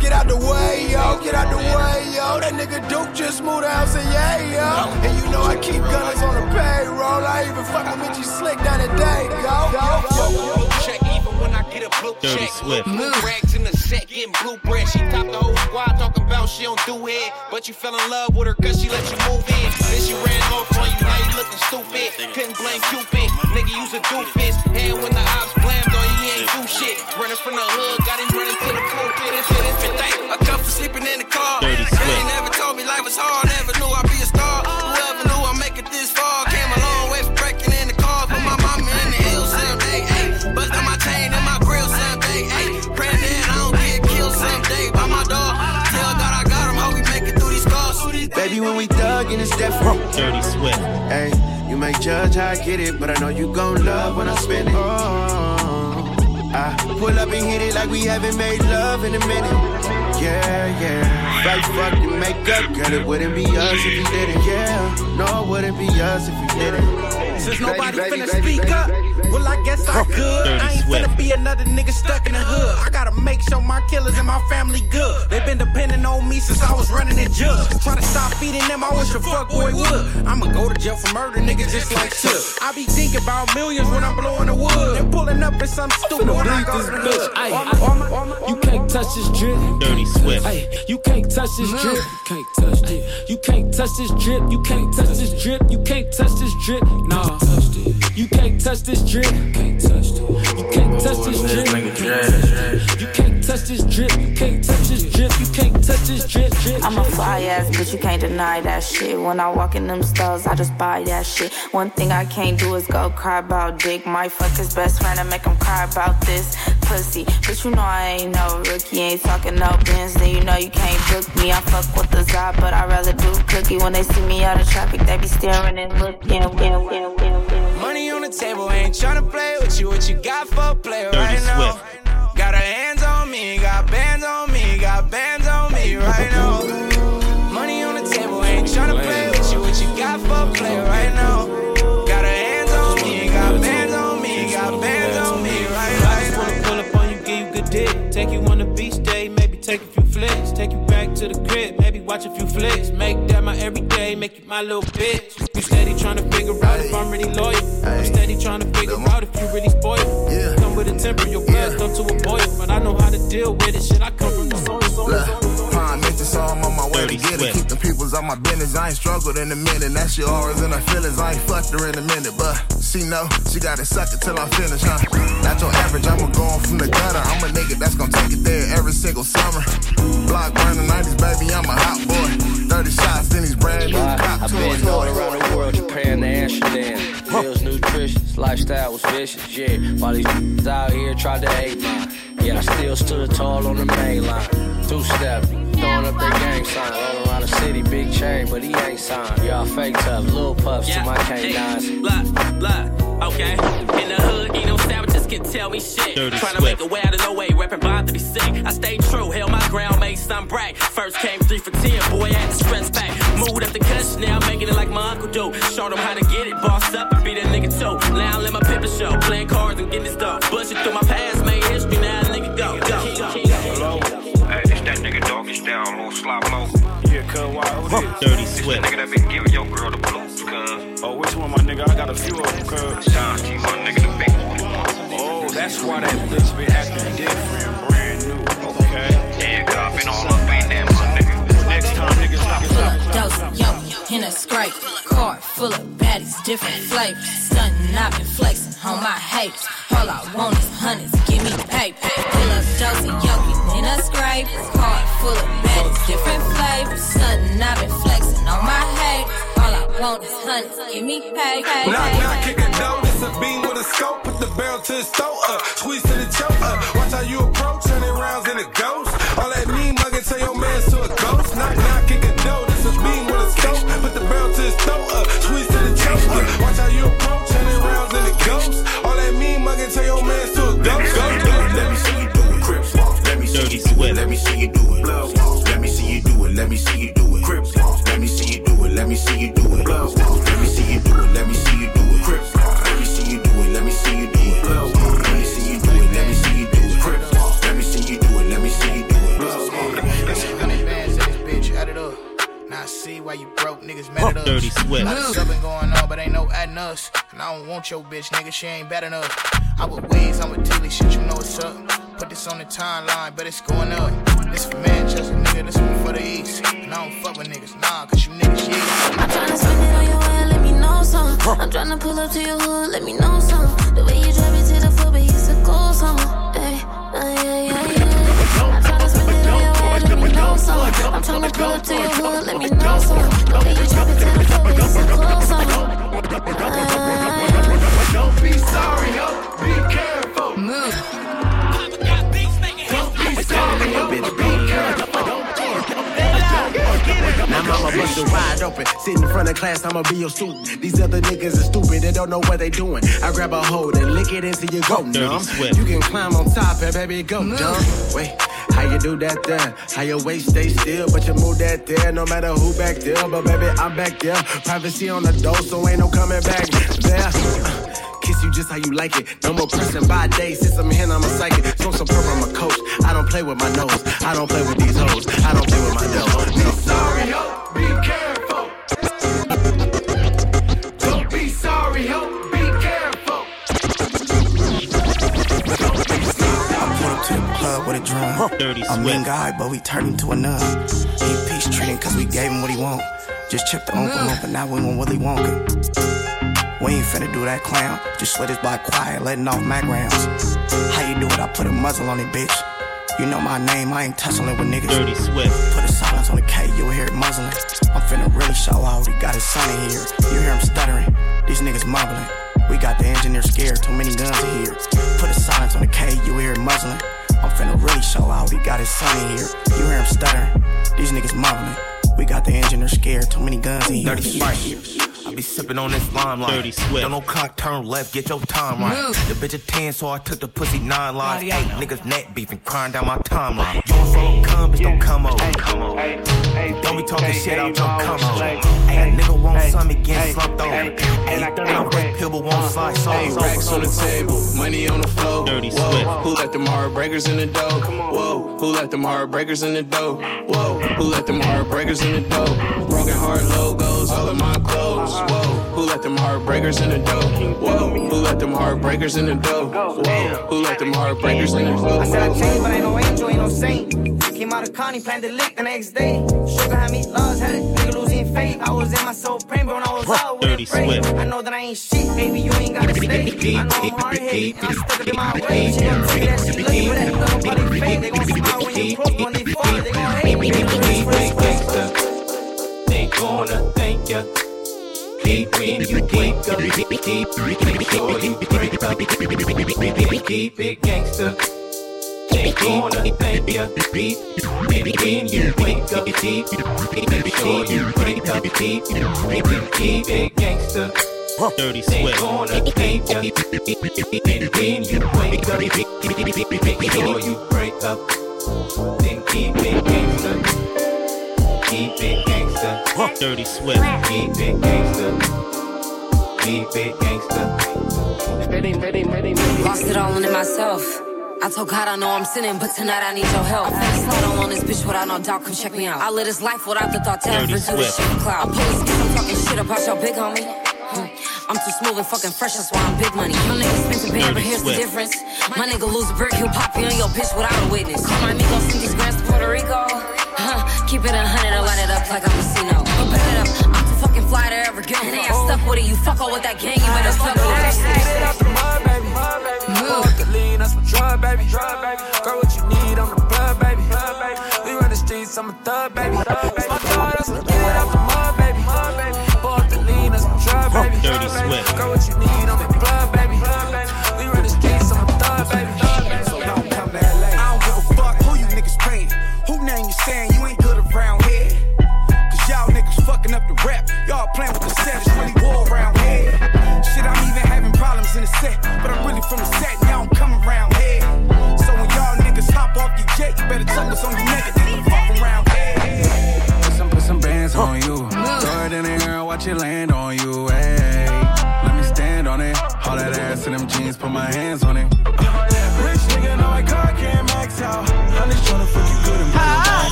Get out the way, yo, get out the way, yo. That nigga Duke just moved out, say yeah, yo. And you know I keep gunners on the payroll. I even fuck with Mitchy Slick down the day, yo. yo, yo. check when I get a blue Dirty check. Swift. Blue rags in the set, getting blue bread. She topped the whole squad talking about she don't do it. But you fell in love with her cause she let you move in. Then she ran off on you, now you looking stupid. Couldn't blame Cupid, nigga use a doofus. And when the ops blammed on you, he ain't do shit. Running from the hood, got him running to the pulpit. Into this thing. I come from sleeping in the car. Dirty Swift. ain't never told me life was hard, never knew I'd be a star. Different. Dirty Swift. Hey, you may judge how I get it, but I know you gon' love when I spend it. Oh, I pull up and hit it like we haven't made love in a minute. Yeah, yeah. Fight, fuck, and make up, girl. It wouldn't be us if you didn't. Yeah, no, it wouldn't be us if you didn't. Since nobody finna speak up, well, I guess I could. Dirty I ain't Swift. finna be another nigga stuck in the hood. I gotta make sure my killers and my family good. They've been depending on me since I was running the jug. Try to stop feeding them, I wish a fuck boy would. I'ma go to jail for murder, nigga, just like Chuck. I be thinking about millions when I'm blowing the wood. And pulling up in some stupid when I go to the hood. Ay, All my- all my- You can't touch this drip. Dirty Swift. Ay, you can't touch this drip. Can't touch this. You can't touch this drip. You can't touch this drip. You can't touch this drip. Nah. You can't touch this drip. Can't touch. You can't touch this drip. You can't touch this drip. You can't touch this drip. You can't touch this drip. drip. I'm a fly ass bitch, you can't deny that shit. When I walk in them stores, I just buy that shit. One thing I can't do is go cry about dick. Might fuck his best friend and make him cry about this pussy. But you know I ain't no rookie, ain't talking no bins. Then you know you can't book me. I fuck with the Zod, but I rather do cookie. When they see me out of traffic, they be staring and looking. Money on the table, ain't tryna play with you. What you got for play right now? Got her hands on me, got bands on me, got bands on me right now. Money on the table, ain't tryna play with you. What you got for play right now? Got her hands on me, got bands on me, got bands on me right now. I just wanna pull up on you, give you good dick. Take you on the beach day, maybe take a few flicks. Take you back to the crib, watch a few flicks. Make that my everyday, make you my little bitch. You steady trying to figure out if I'm really loyal. I'm steady trying to figure out if you really spoiled. Yeah. Come with a temper, your blood come to a boil. But I know how to deal with it. Shit, I come from the soil, soil, soil. Pine mention so I'm on my way to get it. Keep the peoples on my business. I ain't struggled in a minute. That shit always in her feelings. I ain't fucked her in a minute, but she know she gotta suck it till I finish, huh? Not your average, I'ma go on from the gutter. I'm a nigga that's gonna take it there every single summer. Block burning 90s, baby, I'm a hot boy. 30 shots in these brand new cop I've toys. been all around the world, Japan to Amsterdam. Meals nutritious, lifestyle was vicious, yeah. While these out here tried to hate mine. Yeah, I still stood tall on the main line. Two step, throwing up that gang sign. All around the city, big chain, but he ain't signed. Y'all fake tough, little puffs to my canines. Hey, look, look, okay. In the hood, ain't no savages can tell me shit. Dirty Trying to make a way out of no way, rapping blind to be sick. I stayed true, held my ground, made some brag. First came three for ten, boy, I had to stress back. Moved up the cuss, now I'm making it like my uncle do. Showed him how to get it, boss up and be that nigga too. Now I let my paper show, playing cards and getting this stuff. Busting through my Swift. nigga that been giving your girl the blues, cuz. Oh, which one, my nigga? I got a few of them, cuz. To you, my nigga, the big one. Oh, that's why that bitch been acting different, brand new. Okay. Yeah, been all in a scrape. Car full of baddies, different flavors. Stunting, I've been flexing on my haters. All I want is hundreds, give me paper. Full of dose, yo, in a scrape. Car full of baddies, different flavors. Stunting, I've been flexing on my haters. All I want is hundreds, give me paper. Knock, knock, kick a door. It's a beam with a scope. Put the barrel to his throat up. Squeeze to the choke up. Watch how you approach. Turning rounds in a ghost. Mugging, tell your man to ghost. Go, go, Let me see you do it. Crips walk. Let me see you do it. Let me see you do it. Let me see you do it. Let me see you do it. Crips walk. Let me see you do it. Let me see you do it. Blood walk. Dirty Swift. Lot of subbing going on, but ain't no adding us. And I don't want your bitch, nigga, she ain't bad enough. I with ways, I'm with Tilly, shit, you know what's up. Put this on the timeline, but it's going up. This for Manchester, nigga, this one for the East. And I don't fuck with niggas, nah, cause you niggas, yeah. I'm tryna spend it on your head, let me know some. I'm tryna pull up to your hood, let me know some. The way you drive it to the floor, but it's a cool summer. Hey, uh, yeah, yeah, yeah. Some. I'm tryna pull up to your hood, let me know some. The way you drive it to the floor, but it's a cool summer. Uh, yeah. Don't be sorry, yo. Be careful. Mouv'. Don't be sorry, yo. Be careful. Now mama bust it wide open. Sit in front of class, I'ma be your student. These other niggas are stupid, they don't know what they doing. I grab a hold and lick it until you go numb. Swift. You can climb on top and baby go dumb. Wait, how you do that there? How your waist stay still, but you move that there. No matter who back there, but baby I'm back there. Privacy on the door, so ain't no coming back there. Uh, Kiss you just how you like it. No more pressing by day. Since I'm here, I'm a psychic. So some purple, I'm a coach. I don't play with my nose. I don't play with these hoes. I don't play with my dough. No. Sorry, yo. Be careful. With a drum. Dirty a mean guy, but we turned him to a nun. He peace treating cause we gave him what he want. Just chipped the uncle lump, but now we want Willy Wonka. We ain't finna do that clown. Just let his block quiet, letting off my rounds. How you do it? I put a muzzle on it, bitch. You know my name, I ain't tussling with niggas. Dirty Swift. Put a silence on the K, you'll hear it muzzling. I'm finna really show out, he got his son in here. You hear him stuttering, these niggas mumbling. We got the engineer scared, too many guns in here. Put a silence on the K, you hear it muzzling. Finna really show out, he got his son in here. You hear him stuttering, these niggas mumbling. We got the engineer scared, too many guns in here. Dirty Swift. I be sipping on this limelight. Dirty Swift. Don't no cock turn left, get your time right. Mouv'. The bitch a 10, so I took the pussy nine lives. Eight niggas net beefing, crying down my timeline. You don't follow come, bitch, don't come over. Don't be talking shit, I'll jump come over. Hey, a nigga want something, get slumped over. Hey, and I'm red pill, but won't slide Hey, racks on the table, money on the floor. Dirty Whoa, Swift. who let them heartbreakers in the door? Whoa, Who let them heartbreakers in the dough? Whoa, who let them heartbreakers in the dough? Broken heart logos, all of my clothes. Whoa, who let them heartbreakers in the dough? Whoa, who let them heartbreakers in the dough? Whoa, who let them heartbreakers in the dough? I said I changed, but I ain't no angel, ain't no saint. Came out of Connie, planned to lick the next day. Sugar had me lost, had a nigga losing faith. I was in my soul praying, but when I was out, Dirty with pray. Swift. I know that I ain't shit, baby, you ain't gotta stay. I know I'm hard headed, I'm stuck up in my way. She gon' tell you that she looking for that love, probably fake. They gon' smile when you close, when they fall, they gon' hate me. They gon' wish this gonna thank ya. Keep when you wake up, keep, keep, keep sure you break up, keep, it gangster. They gonna thank ya. Keep, when you wake up, keep, keep sure you break up, keep, keep, it gangster. Dirty They Swift. gonna thank ya. And when you wake up, sure you break up. Then keep it gangster. Keep it gangster. Dirty Swift. Keep it gangster. Keep it gangster. Lost it all into myself. I told God I know I'm sinning, but tonight I need your help. I'm finna slide all on this bitch without no doubt. Come check me out. I live this life without the thought to ever do this shit for clout. I'm police, I'm talking shit about your big homie. Hmm. I'm too smooth and fucking fresh, that's why I'm big money. Your nigga spent a band, but here's the difference. My nigga lose a brick, he'll pop you on your bitch without a witness. Call my amigo, send these grants to Puerto Rico. Keep it a hundred, I light it up like I'm a casino. But bet it up, I'm too fucking fly to ever get on. And I stuck with it, you fuck all with that gang, you better fuck with it. Move the lean, that's my drug, baby. Girl, what you need, I'm the plug, baby. We run the streets, I'm a thug, baby.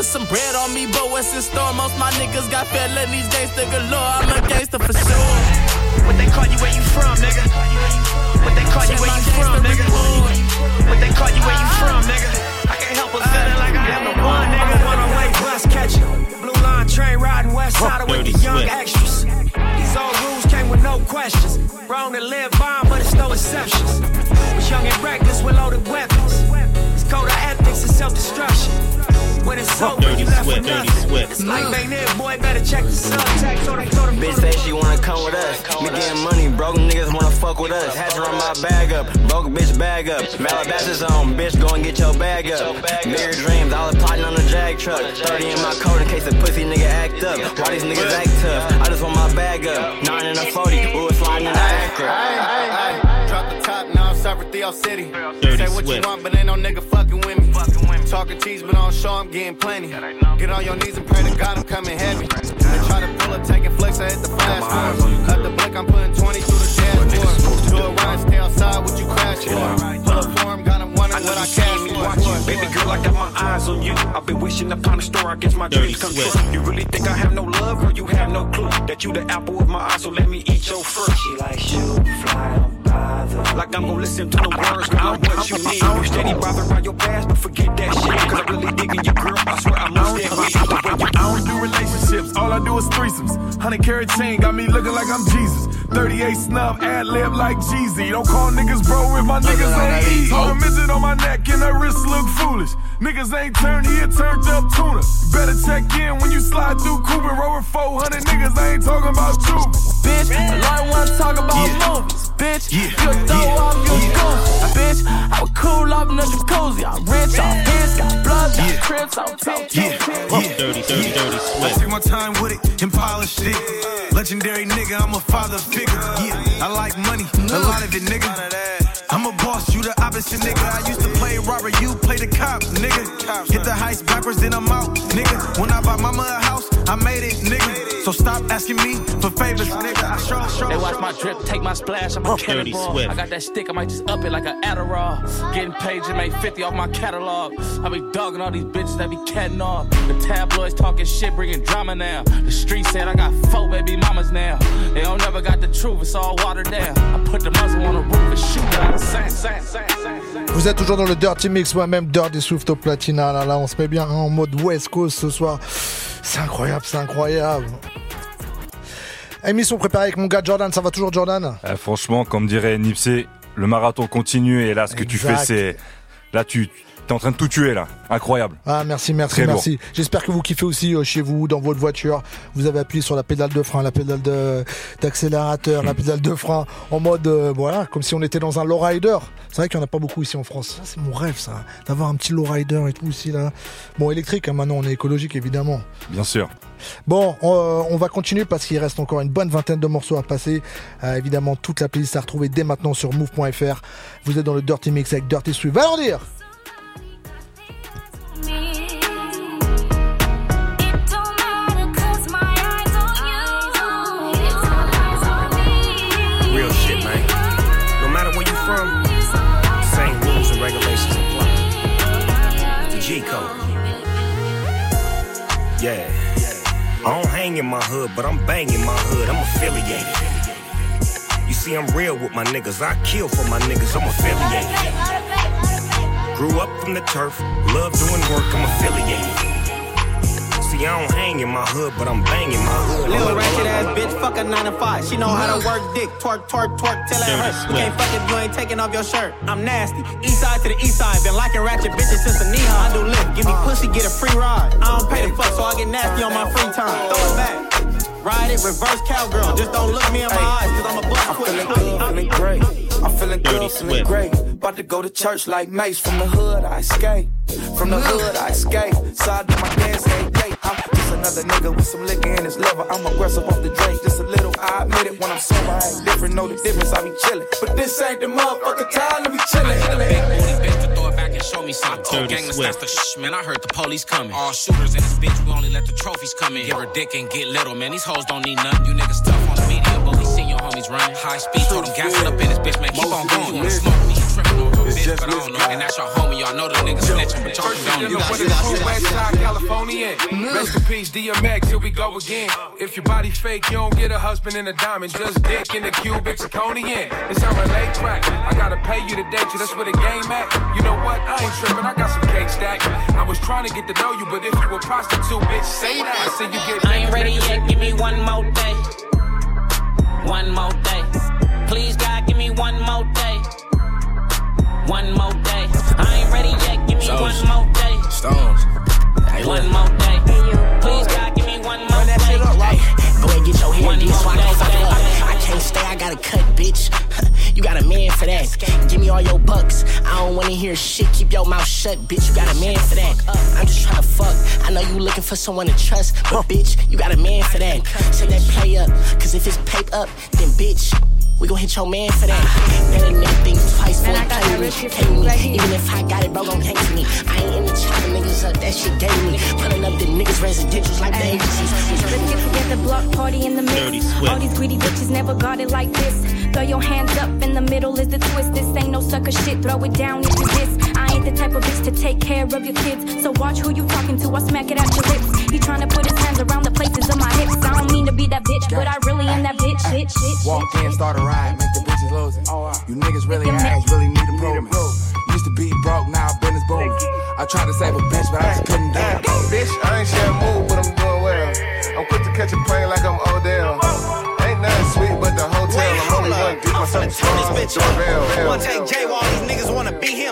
Put some bread on me, but what's in store? Most my niggas got felonies, gangsta galore. I'm a gangster for sure. What they call you where you from, nigga? What they call you where you from, nigga? What they call you where you from, nigga? I can't help but feeling like I am the one, nigga. One-way bus catching, blue line train riding west side with the young Swift. extras. These old rules came with no questions. Wrong to live by, but it's no exceptions. Was young and reckless with loaded weapons. Self-destruction. When it's over, Dirty you left Swift, with Dirty nothing. Swift. It's like ain't it, boy, better check the subtext. Or they told him Bitch say she wanna come with us. We getting money, broke niggas wanna fuck with us. Had to run my bag up, broke a bitch bag up. Calabasas on, bitch, go and get your bag up. Bigger dreams, all was plotting on the jag truck. 30 in my coat in case the pussy nigga act up. Why these niggas act tough? I just want my bag up. Nine in a 40, we was sliding in the Acura. Drop the top, I'm Surfer City. Dirty Say what you want, but ain't no nigga fucking with me. Talking cheese, but on show, I'm getting plenty. Get on your knees and pray to God, I'm coming heavy. They try to pull up, taking flicks, I hit the flash forward. Cut the blick, I'm putting 20 through the dashboard. Do a run, stay outside, what you crash for? Pull up for him, got him wondering what I cash me for. watching. Baby girl, I got my eyes on you. I've been wishing upon a star, I guess my Dirty dreams come Swift. true. You really think I have no love, or you have no clue that you the apple of my eye? So let me eat your fruit. She like shoot, fly, don't bother. Like I'm gonna listen to the words, girl, I'm what you need. You steady bothered by your past, but forget that shit. Cause I really digging your girl. I swear I must stand with you. The way you I don't do relationships, all I do is threesomes. 100 carat chain got me looking like I'm Jesus. 38 snub, ad lib like Jeezy. Don't call niggas bro if my niggas ain't eat. Hold a midget on my neck and her wrist look foolish. Niggas ain't turned here, turned up tuna. Better check in when you slide through. Roll with 400 niggas, I ain't talking about you. Bitch, a lot wanna talk about movies. Bitch, you throw off your goose. Bitch, I was cool up in the jacuzzi. I'm rich, I'm pissed, got blood, got crips, I'm top. Dirty, dirty, dirty I Swift. take my time with it and polish it. Legendary nigga, I'm a father figure. Yeah, I like money, a lot of it, nigga. I'm a boss, you the opposite, nigga. I used to play robber, you play the cop, nigga. Hit the heist backwards, then I'm out, nigga. When I bought mama a house, I made it, nigga. So stop asking me for favors, nigga. I show, show, They watch my drip, take my splash, I'm a Dirty. Swift. I got that stick, I might just up it like an Adderall. Getting paid to make 50 off my catalog. I be dogging all these bitches that be catting off. The tabloids talking shit, bringing drama now. The street said I got four baby mamas now. They don't never got the truth, it's all watered down. I put the muzzle on the roof and shoot out. Sang, sang, sang, sang, sang. Vous êtes toujours dans le Dirty Mix, moi-même Dirty Swift au Platina. Là, là, on se met bien en mode West Coast ce soir. C'est incroyable, c'est incroyable. Émission préparée avec mon gars Jordan, ça va toujours Jordan? Euh, franchement, comme dirait Nipsey, le marathon continue et là, ce que tu fais, c'est. Là, tu es en train de tout tuer, là. Incroyable. Ah merci, merci, Très merci. J'espère que vous kiffez aussi euh, chez vous, dans votre voiture. Vous avez appuyé sur la pédale de frein, la pédale d'accélérateur, la pédale de frein, en mode euh, voilà, comme si on était dans un lowrider. C'est vrai qu'il n'y en a pas beaucoup ici en France. Ça, c'est mon rêve, ça, d'avoir un petit lowrider et tout ici là. Bon, électrique, hein, maintenant on est écologique évidemment. Bien sûr. Bon, on, on va continuer parce qu'il reste encore une bonne vingtaine de morceaux à passer. Euh, évidemment, toute la playlist à retrouver dès maintenant sur move.fr. Vous êtes dans le Dirty Mix avec Dirty Swift. Va leur dire I don't hang in my hood, but I'm banging my hood. I'm affiliated. You see, I'm real with my niggas. I kill for my niggas. I'm affiliated. Grew up from the turf, love doing work. I'm affiliated. See, I don't hang in my hood, but I'm banging my hood. Little ratchet ass bitch, fuck a 9 to 5. She know how to work dick, twerk, twerk, twerk, till it Dirty hurt. You can't fuck if you ain't taking off your shirt. I'm nasty. East side to the east side, been liking ratchet bitches since the knee high. I do lift, give me pussy, get a free ride. I don't pay the fuck, so I get nasty on my free time. Throw it back. Ride it, reverse cowgirl. Just don't look me in my eyes, cause I'm a bust quick. feeling great. I'm feeling Dirty good, feeling Swift. great. About to go to church like Mace from the hood. I escape. From the hood, I escape. Side I do my dance every day. I'm just another nigga with some liquor in his liver. I'm aggressive off the drink, just a little. I admit it. When I'm sober, I ain't different. Know the difference. I be chillin'. But this ain't the motherfucking time to be chillin'. bitch to throw it back and show me something. Cold Dirty gang, that's Swift. the shh, man. I heard the police coming. All shooters in this bitch, we only let the trophies come in. Give her dick and get little, man. These hoes don't need nothing. You niggas tough on the media, but we seen your homies running. High speed, told them gas it up in this bitch, man. Keep on going. You wanna smoke me, you tripping over a bitch, but I don't know. And that's your homie, y'all know the niggas snitching, but y'all condone it. You got, you got, West Side, California. Rest in peace, DMX. Here we go again. If your body fake, you don't get a husband and a diamond. Just dick in the cubic zirconian. It's our LA track. I gotta pay you to date you. That's where the game at. You know what? I ain't tripping. I got some cake stack. I was trying to get to know you, but if you a prostitute, bitch, say that. I say you get. I ain't ready yet, give me one more day. One more day. Please, God, give me one more day. One more day. I ain't ready yet, give me Stones. one more day. Stones. One more day. Please, God, give me one more day. Go ahead, get your hair One did more so I day. fuck it up. I can't stay, I gotta cut, bitch. You got a man for that. Give me all your bucks. I don't wanna hear shit. Keep your mouth shut, bitch. You got a man for that. I'm just tryna fuck. I know you looking for someone to trust, but bitch, you got a man for that. Say that play up, cause if it's paper up, then bitch. We gon' hit your man for that. Better nigga think twice before he play me. Pay me. Even if I got it, bro, gon' hang to me. I ain't in the chopping niggas up, that shit gave me. Pulling up the niggas residentials like the agencies. Let's get together, block party in the Dirty mix. Swift. All these greedy bitches never got it like this. Throw your hands up in the middle is the twist. This ain't no sucker shit. Throw it down if you diss. I ain't the type of bitch to take care of your kids. So watch who you talking to. I smack it at your lips. He tryna put his hands around the places of my hips.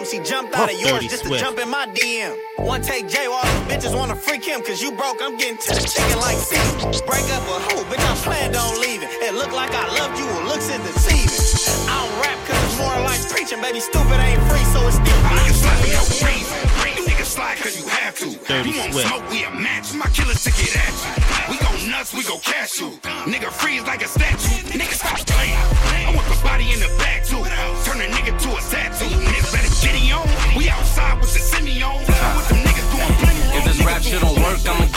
She jumped out of yours just to Swift. jump in my DM. One take J while these bitches wanna freak him. Cause you broke, I'm getting to the chicken like six. Break up with who? Bitch, I'm playing, don't it. It look like I loved you, well, looks is deceiving. I don't rap cause it's more like preaching. Baby, stupid ain't free, so it's still Niggas slide for no reason. Niggas slide cause you have to. You want Swift. smoke, we a match. My killers to get at you. We go nuts, we go cash you. Nigga freeze like a statue. Nigga stop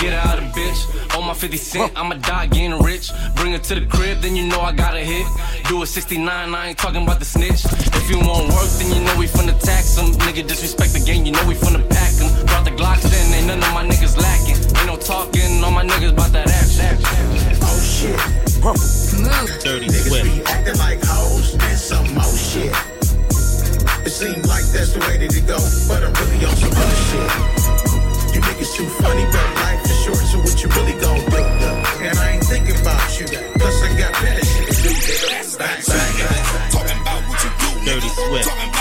get out of bitch. On my 50 cent, I'ma die getting rich. Bring her to the crib, then you know I got a hit. Do a 69, I ain't talking about the snitch. If you want work, then you know we finna tax em. Nigga disrespect the game, you know we finna pack em. Brought the Glocks in, ain't none of my niggas lacking. Ain't no talking, all my niggas about that action. Oh shit. Dirty Niggas Swift. be acting like hoes and some more shit. It seems like that's the way that it go, but I'm really on some other shit. Too funny, but life is short, so what you really gon' do? And I ain't thinking about you, plus I got better shit to do. about what you do, Dirty Swift. Talking about how you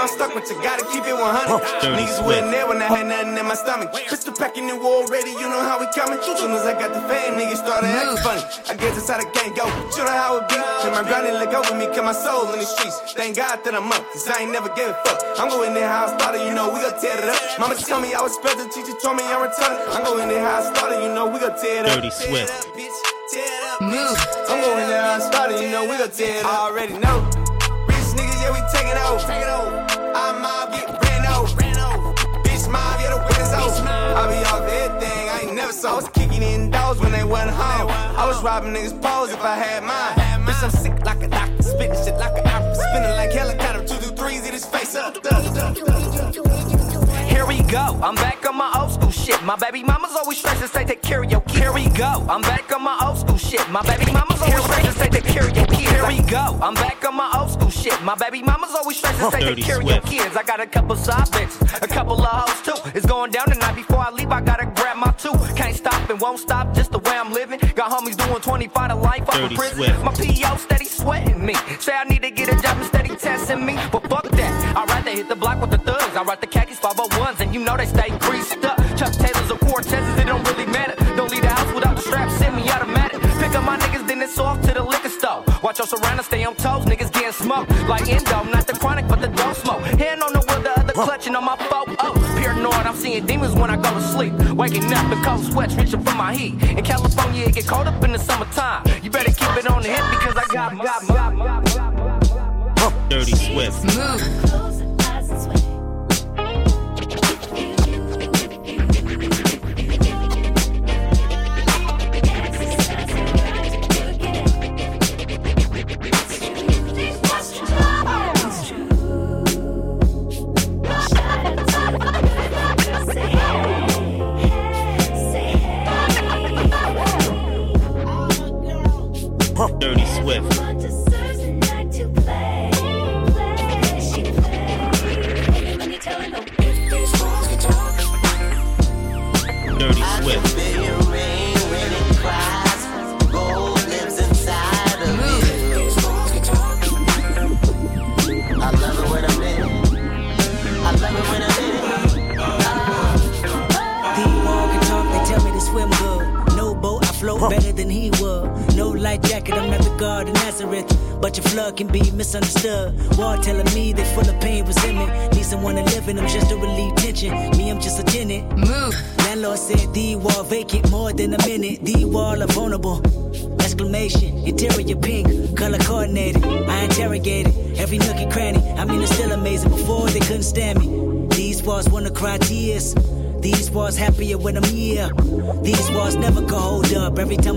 I fuck with you, I'm stuck with you. Gotta keep it 100. Dirty Niggas wasn't there when I had nothing in my stomach. Pistol packing the war ready, you know how we coming. Soon as I got the fan, niggas started acting funny. I guess that's how the gang go. You know how it be. Turn my grind and let go with me, kill my soul in the streets. Thank God that I'm up, cause I ain't never gave a fuck. I'm going there how I started, you know we gon' tear it up. Mama told me I was special, teacher told me I'm retarded. I'm going there how I started, you know we gon' tear it up. Dirty Swift. I'm going there how I started, you know we gon' tear it up. I already know. Rich niggas, yeah, we taking over. Take it over. I was kicking in doors when they wasn't home. I was robbing niggas' pose if I had mine. Bitch, I'm sick like a doctor, spitting shit like an opera, spinning like helicopter, two through threes, hit his face up. Here we go. I'm back on my old school shit. My baby mama's always stressed to say take care of your kid. Here we go. I'm back on my old school shit. My baby mama's always stressed to say take care of your kids. Here we go. I'm back on my old school shit. My baby mama's always stressed to say take care of your kids. I got a couple side bitches, a couple of hoes too. It's going down tonight. Before I leave, I gotta grab my two. Can't stop and won't stop, just the way I'm living. Got homies doing 25 to life of Dirty prison. My PO steady sweating me. Say I need to get a job and steady testing me. But fuck that. I'd rather hit the block with the thugs. I rock the khakis 501s and you know they stay greased up. Chuck Cortezes, it don't really matter. Don't leave the house without the strap, send me automatic. Pick up my niggas, then it's off to the liquor store. Watch your surroundings, stay on toes, niggas getting smoked. Like endo, not the chronic, but the dope smoke. Hand on the wheel, the other clutching on my foe. Oh, paranoid, I'm seeing demons when I go to sleep. Waking up in cold sweats, reaching for my heat. In California, it get cold up in the summertime. You better keep it on the hip because I got, got, got, got, got. Dirty Swift. Dirty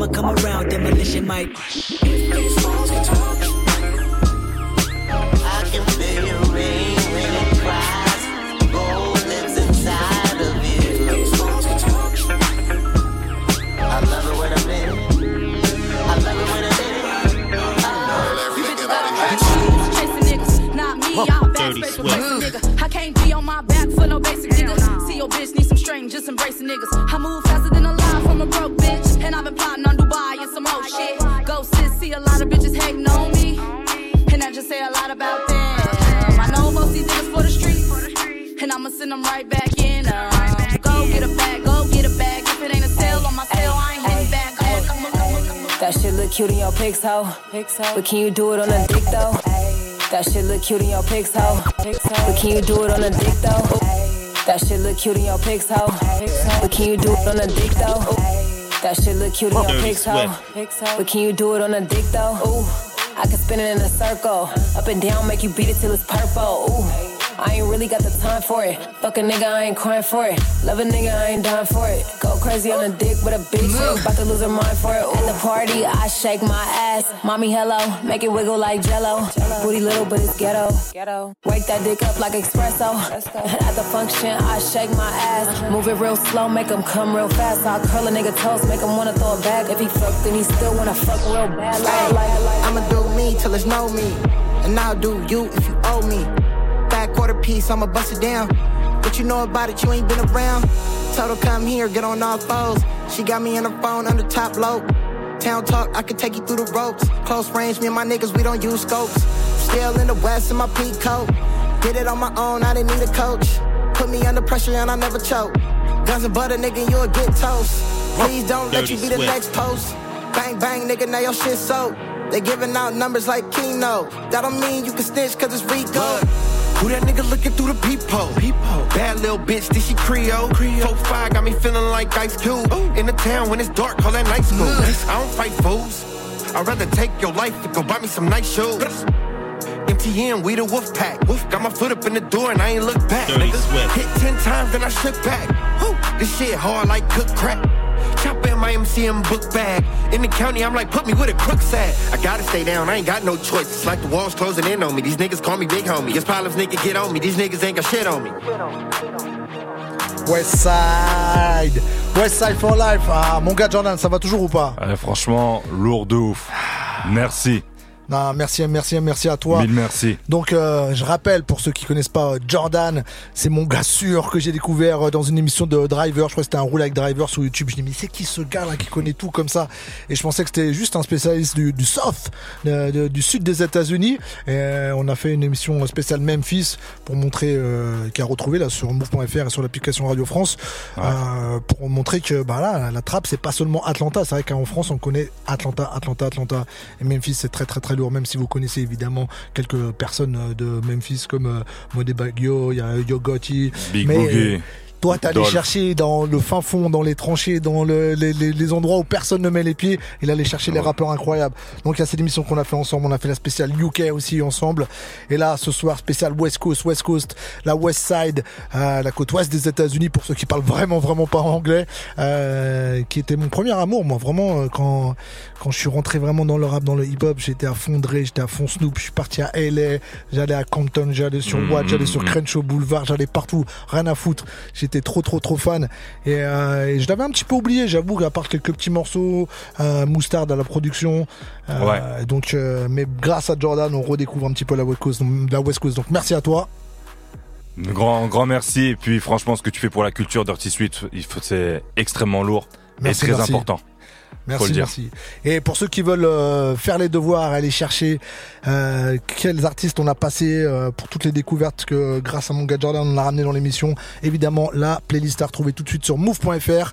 up. Every time I come around, And I'ma send them right back in. Um, go get a bag, go get a bag. If it ain't a sale on my sale, I ain't hitting back. That shit look cute in your pics, ho. But can you do it on a dick though? That shit look cute in your pics, ho. But can you do it on a dick though? That shit look cute in your pics, ho. But can you do it on a dick though? That shit look cute in your Dirty pics, ho. But can you do it on a dick though? Ooh, I can spin it in a circle, up and down, make you beat it till it's purple. Ooh. I ain't really got the time for it. Fuck a nigga, I ain't crying for it. Love a nigga, I ain't dying for it. Go crazy on a dick with a bitch, about to lose her mind for it. Ooh. At the party, I shake my ass. Mommy, hello, make it wiggle like jello. Booty little, but it's ghetto. Wake that dick up like espresso. At the function, I shake my ass. Move it real slow, make him come real fast. I curl a nigga toes, make him wanna throw it back. If he fuck, then he still wanna fuck real bad. Like, like, like. I'ma do me till it's no me. And I'll do you if you owe me. Quarter piece, I'ma bust it down. What you know about it, you ain't been around. Total come here, get on all fours. She got me in her phone under top low. Town talk, I can take you through the ropes. Close range, me and my niggas, we don't use scopes. Still in the west in my peak coat. Did it on my own, I didn't need a coach. Put me under pressure and I never choke. Guns and butter, nigga, you'll get toast. Please don't let you be the next post. Bang, bang, nigga, now your shit sold. They giving out numbers like Keno. That don't mean you can snitch cause it's Rico. Who that nigga looking through the peephole? Peephole. Bad little bitch, did she Creole? Creole. Four five got me feeling like Ice Cube. In the town when it's dark, call that night school. I don't fight fools. I'd rather take your life and go buy me some nice shoes. MTN, we the wolf pack. Wolf. Got my foot up in the door and I ain't look back. Dirty nigga. Swift. Hit ten times, then I shook back. Whew, this shit hard like cook crack. Chop in my MCM book bag. In the county, I'm like, put me where the crooks at. I gotta stay down, I ain't got no choice. It's like the walls closing in on me. These niggas call me big homie. It's problems, nigga, get on me. These niggas ain't got shit on me. Westside Westside for life Ah mon gars Jordan ça va toujours ou pas? Ouais, franchement, lourd de ouf. Merci. Non, merci, merci, merci à toi. Mille merci. Donc, euh, je rappelle pour ceux qui connaissent pas euh, Jordan, c'est mon gars sûr que j'ai découvert euh, dans une émission de Driver. Je crois que c'était un roule avec Driver sur YouTube. Je dis mais c'est qui ce gars là qui connaît tout comme ça? Et je pensais que c'était juste un spécialiste du, du South, de- de- du sud des États-Unis. Et on a fait une émission spéciale Memphis pour montrer, euh, qui a retrouvé là sur Move.fr et sur l'application Radio France, euh, pour montrer que bah là la trappe c'est pas seulement Atlanta. C'est vrai qu'en France on connaît Atlanta, Atlanta, Atlanta. Et Memphis c'est très très très lourd. Même si vous connaissez évidemment quelques personnes euh, de Memphis comme euh, Modé Baggio, il y a Yo Gotti. Big mais, Boogie. Toi, t'allais Dolph. chercher dans le fin fond, dans les tranchées, dans le- les, les- les endroits où personne ne met les pieds. Il allait chercher les rappeurs incroyables. Donc, il y a cette émission qu'on a fait ensemble. On a fait la spéciale UK aussi ensemble. Et là, ce soir, spécial West Coast, West Coast, la West Side, euh, la côte ouest des États-Unis pour ceux qui parlent vraiment, vraiment pas anglais, euh, qui était mon premier amour. Moi, vraiment, euh, quand quand je suis rentré vraiment dans le rap, dans le hip-hop, j'étais à fond Dre, j'étais à fond Snoop. Je suis parti à LA, j'allais à Compton, j'allais sur Mhm, Watt, j'allais sur mhm. Crenshaw Boulevard, j'allais partout, rien à foutre. J'étais trop, trop, trop fan. Et, euh, et je l'avais un petit peu oublié, j'avoue, à part quelques petits morceaux, euh, Moustard à la production. Euh, Donc, euh, mais grâce à Jordan, on redécouvre un petit peu la West Coast. La West Coast. Donc, merci à toi. Grand, grand merci. Et puis, franchement, ce que tu fais pour la culture Dirty Sweet, il faut- c'est extrêmement lourd Merci, et très merci. important. Merci, le dire. merci. Et pour ceux qui veulent euh, faire les devoirs, aller chercher euh, quels artistes on a passé euh, pour toutes les découvertes que grâce à mon gars Jordan on a ramené dans l'émission, évidemment la playlist à retrouver tout de suite sur move.fr.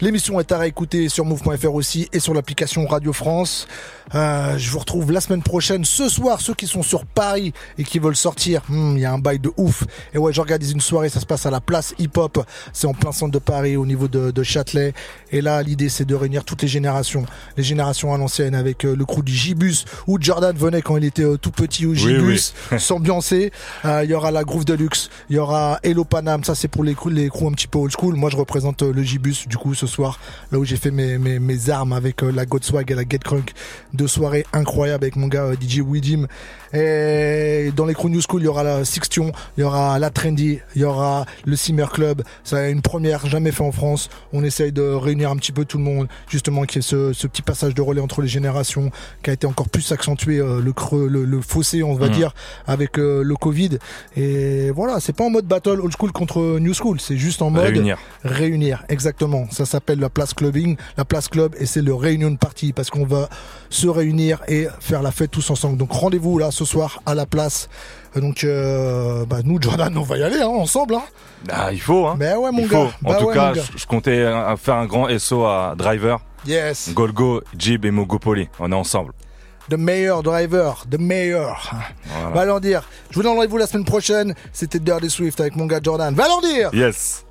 L'émission est à réécouter sur move.fr aussi et sur l'application Radio France. Euh, je vous retrouve la semaine prochaine. Ce soir, ceux qui sont sur Paris et qui veulent sortir, hmm, il y a un bail de ouf. Et ouais, j'organise une soirée, ça se passe à la place Hip Hop. C'est en plein centre de Paris, au niveau de, de Châtelet. Et là, l'idée, c'est de réunir toutes les générations. Les générations à l'ancienne avec euh, le crew du Gibus, où Jordan venait quand il était euh, tout petit au Gibus, oui. s'ambiancer. Euh, Il y aura la Groove Deluxe, il y aura Hello Panam, ça c'est pour les crews, les crews un petit peu old school. Moi, je représente le Gibus, du coup, ce soir, là où j'ai fait mes, mes, mes armes avec euh, la Godswag et la Get Crunk. Deux soirées incroyables avec mon gars euh, DJ Widim. Et dans les crews New School, il y aura la Sixtion, il y aura la Trendy, il y aura le Simmer Club. C'est une première jamais fait en France. On essaye de réunir un petit peu tout le monde, justement, qu'il y ait ce, ce petit passage de relais entre les générations, qui a été encore plus accentué, euh, le creux, le, le fossé, on va Mhm. dire, avec euh, le Covid. Et voilà, c'est pas en mode battle old school contre new school, c'est juste en mode Réunir. réunir, exactement. Ça s'appelle la place clubbing, la place club, et c'est le réunion party parce qu'on va se réunir et faire la fête tous ensemble. Donc rendez-vous là ce soir à la place. Donc euh, bah, nous Jordan, on va y aller hein, ensemble. Hein. Ah, il faut, hein. Ben ouais mon il gars. faut. En Bah tout ouais, cas, je, comptais euh, faire un grand SO à Driver. Yes. Golgo, Jib et Mogopoli. On est ensemble. The meilleur driver, the meilleur. Voilà. Valendir. Je vous donne rendez-vous la semaine prochaine. C'était Dirty Swift avec mon gars Jordan. Valendir Yes.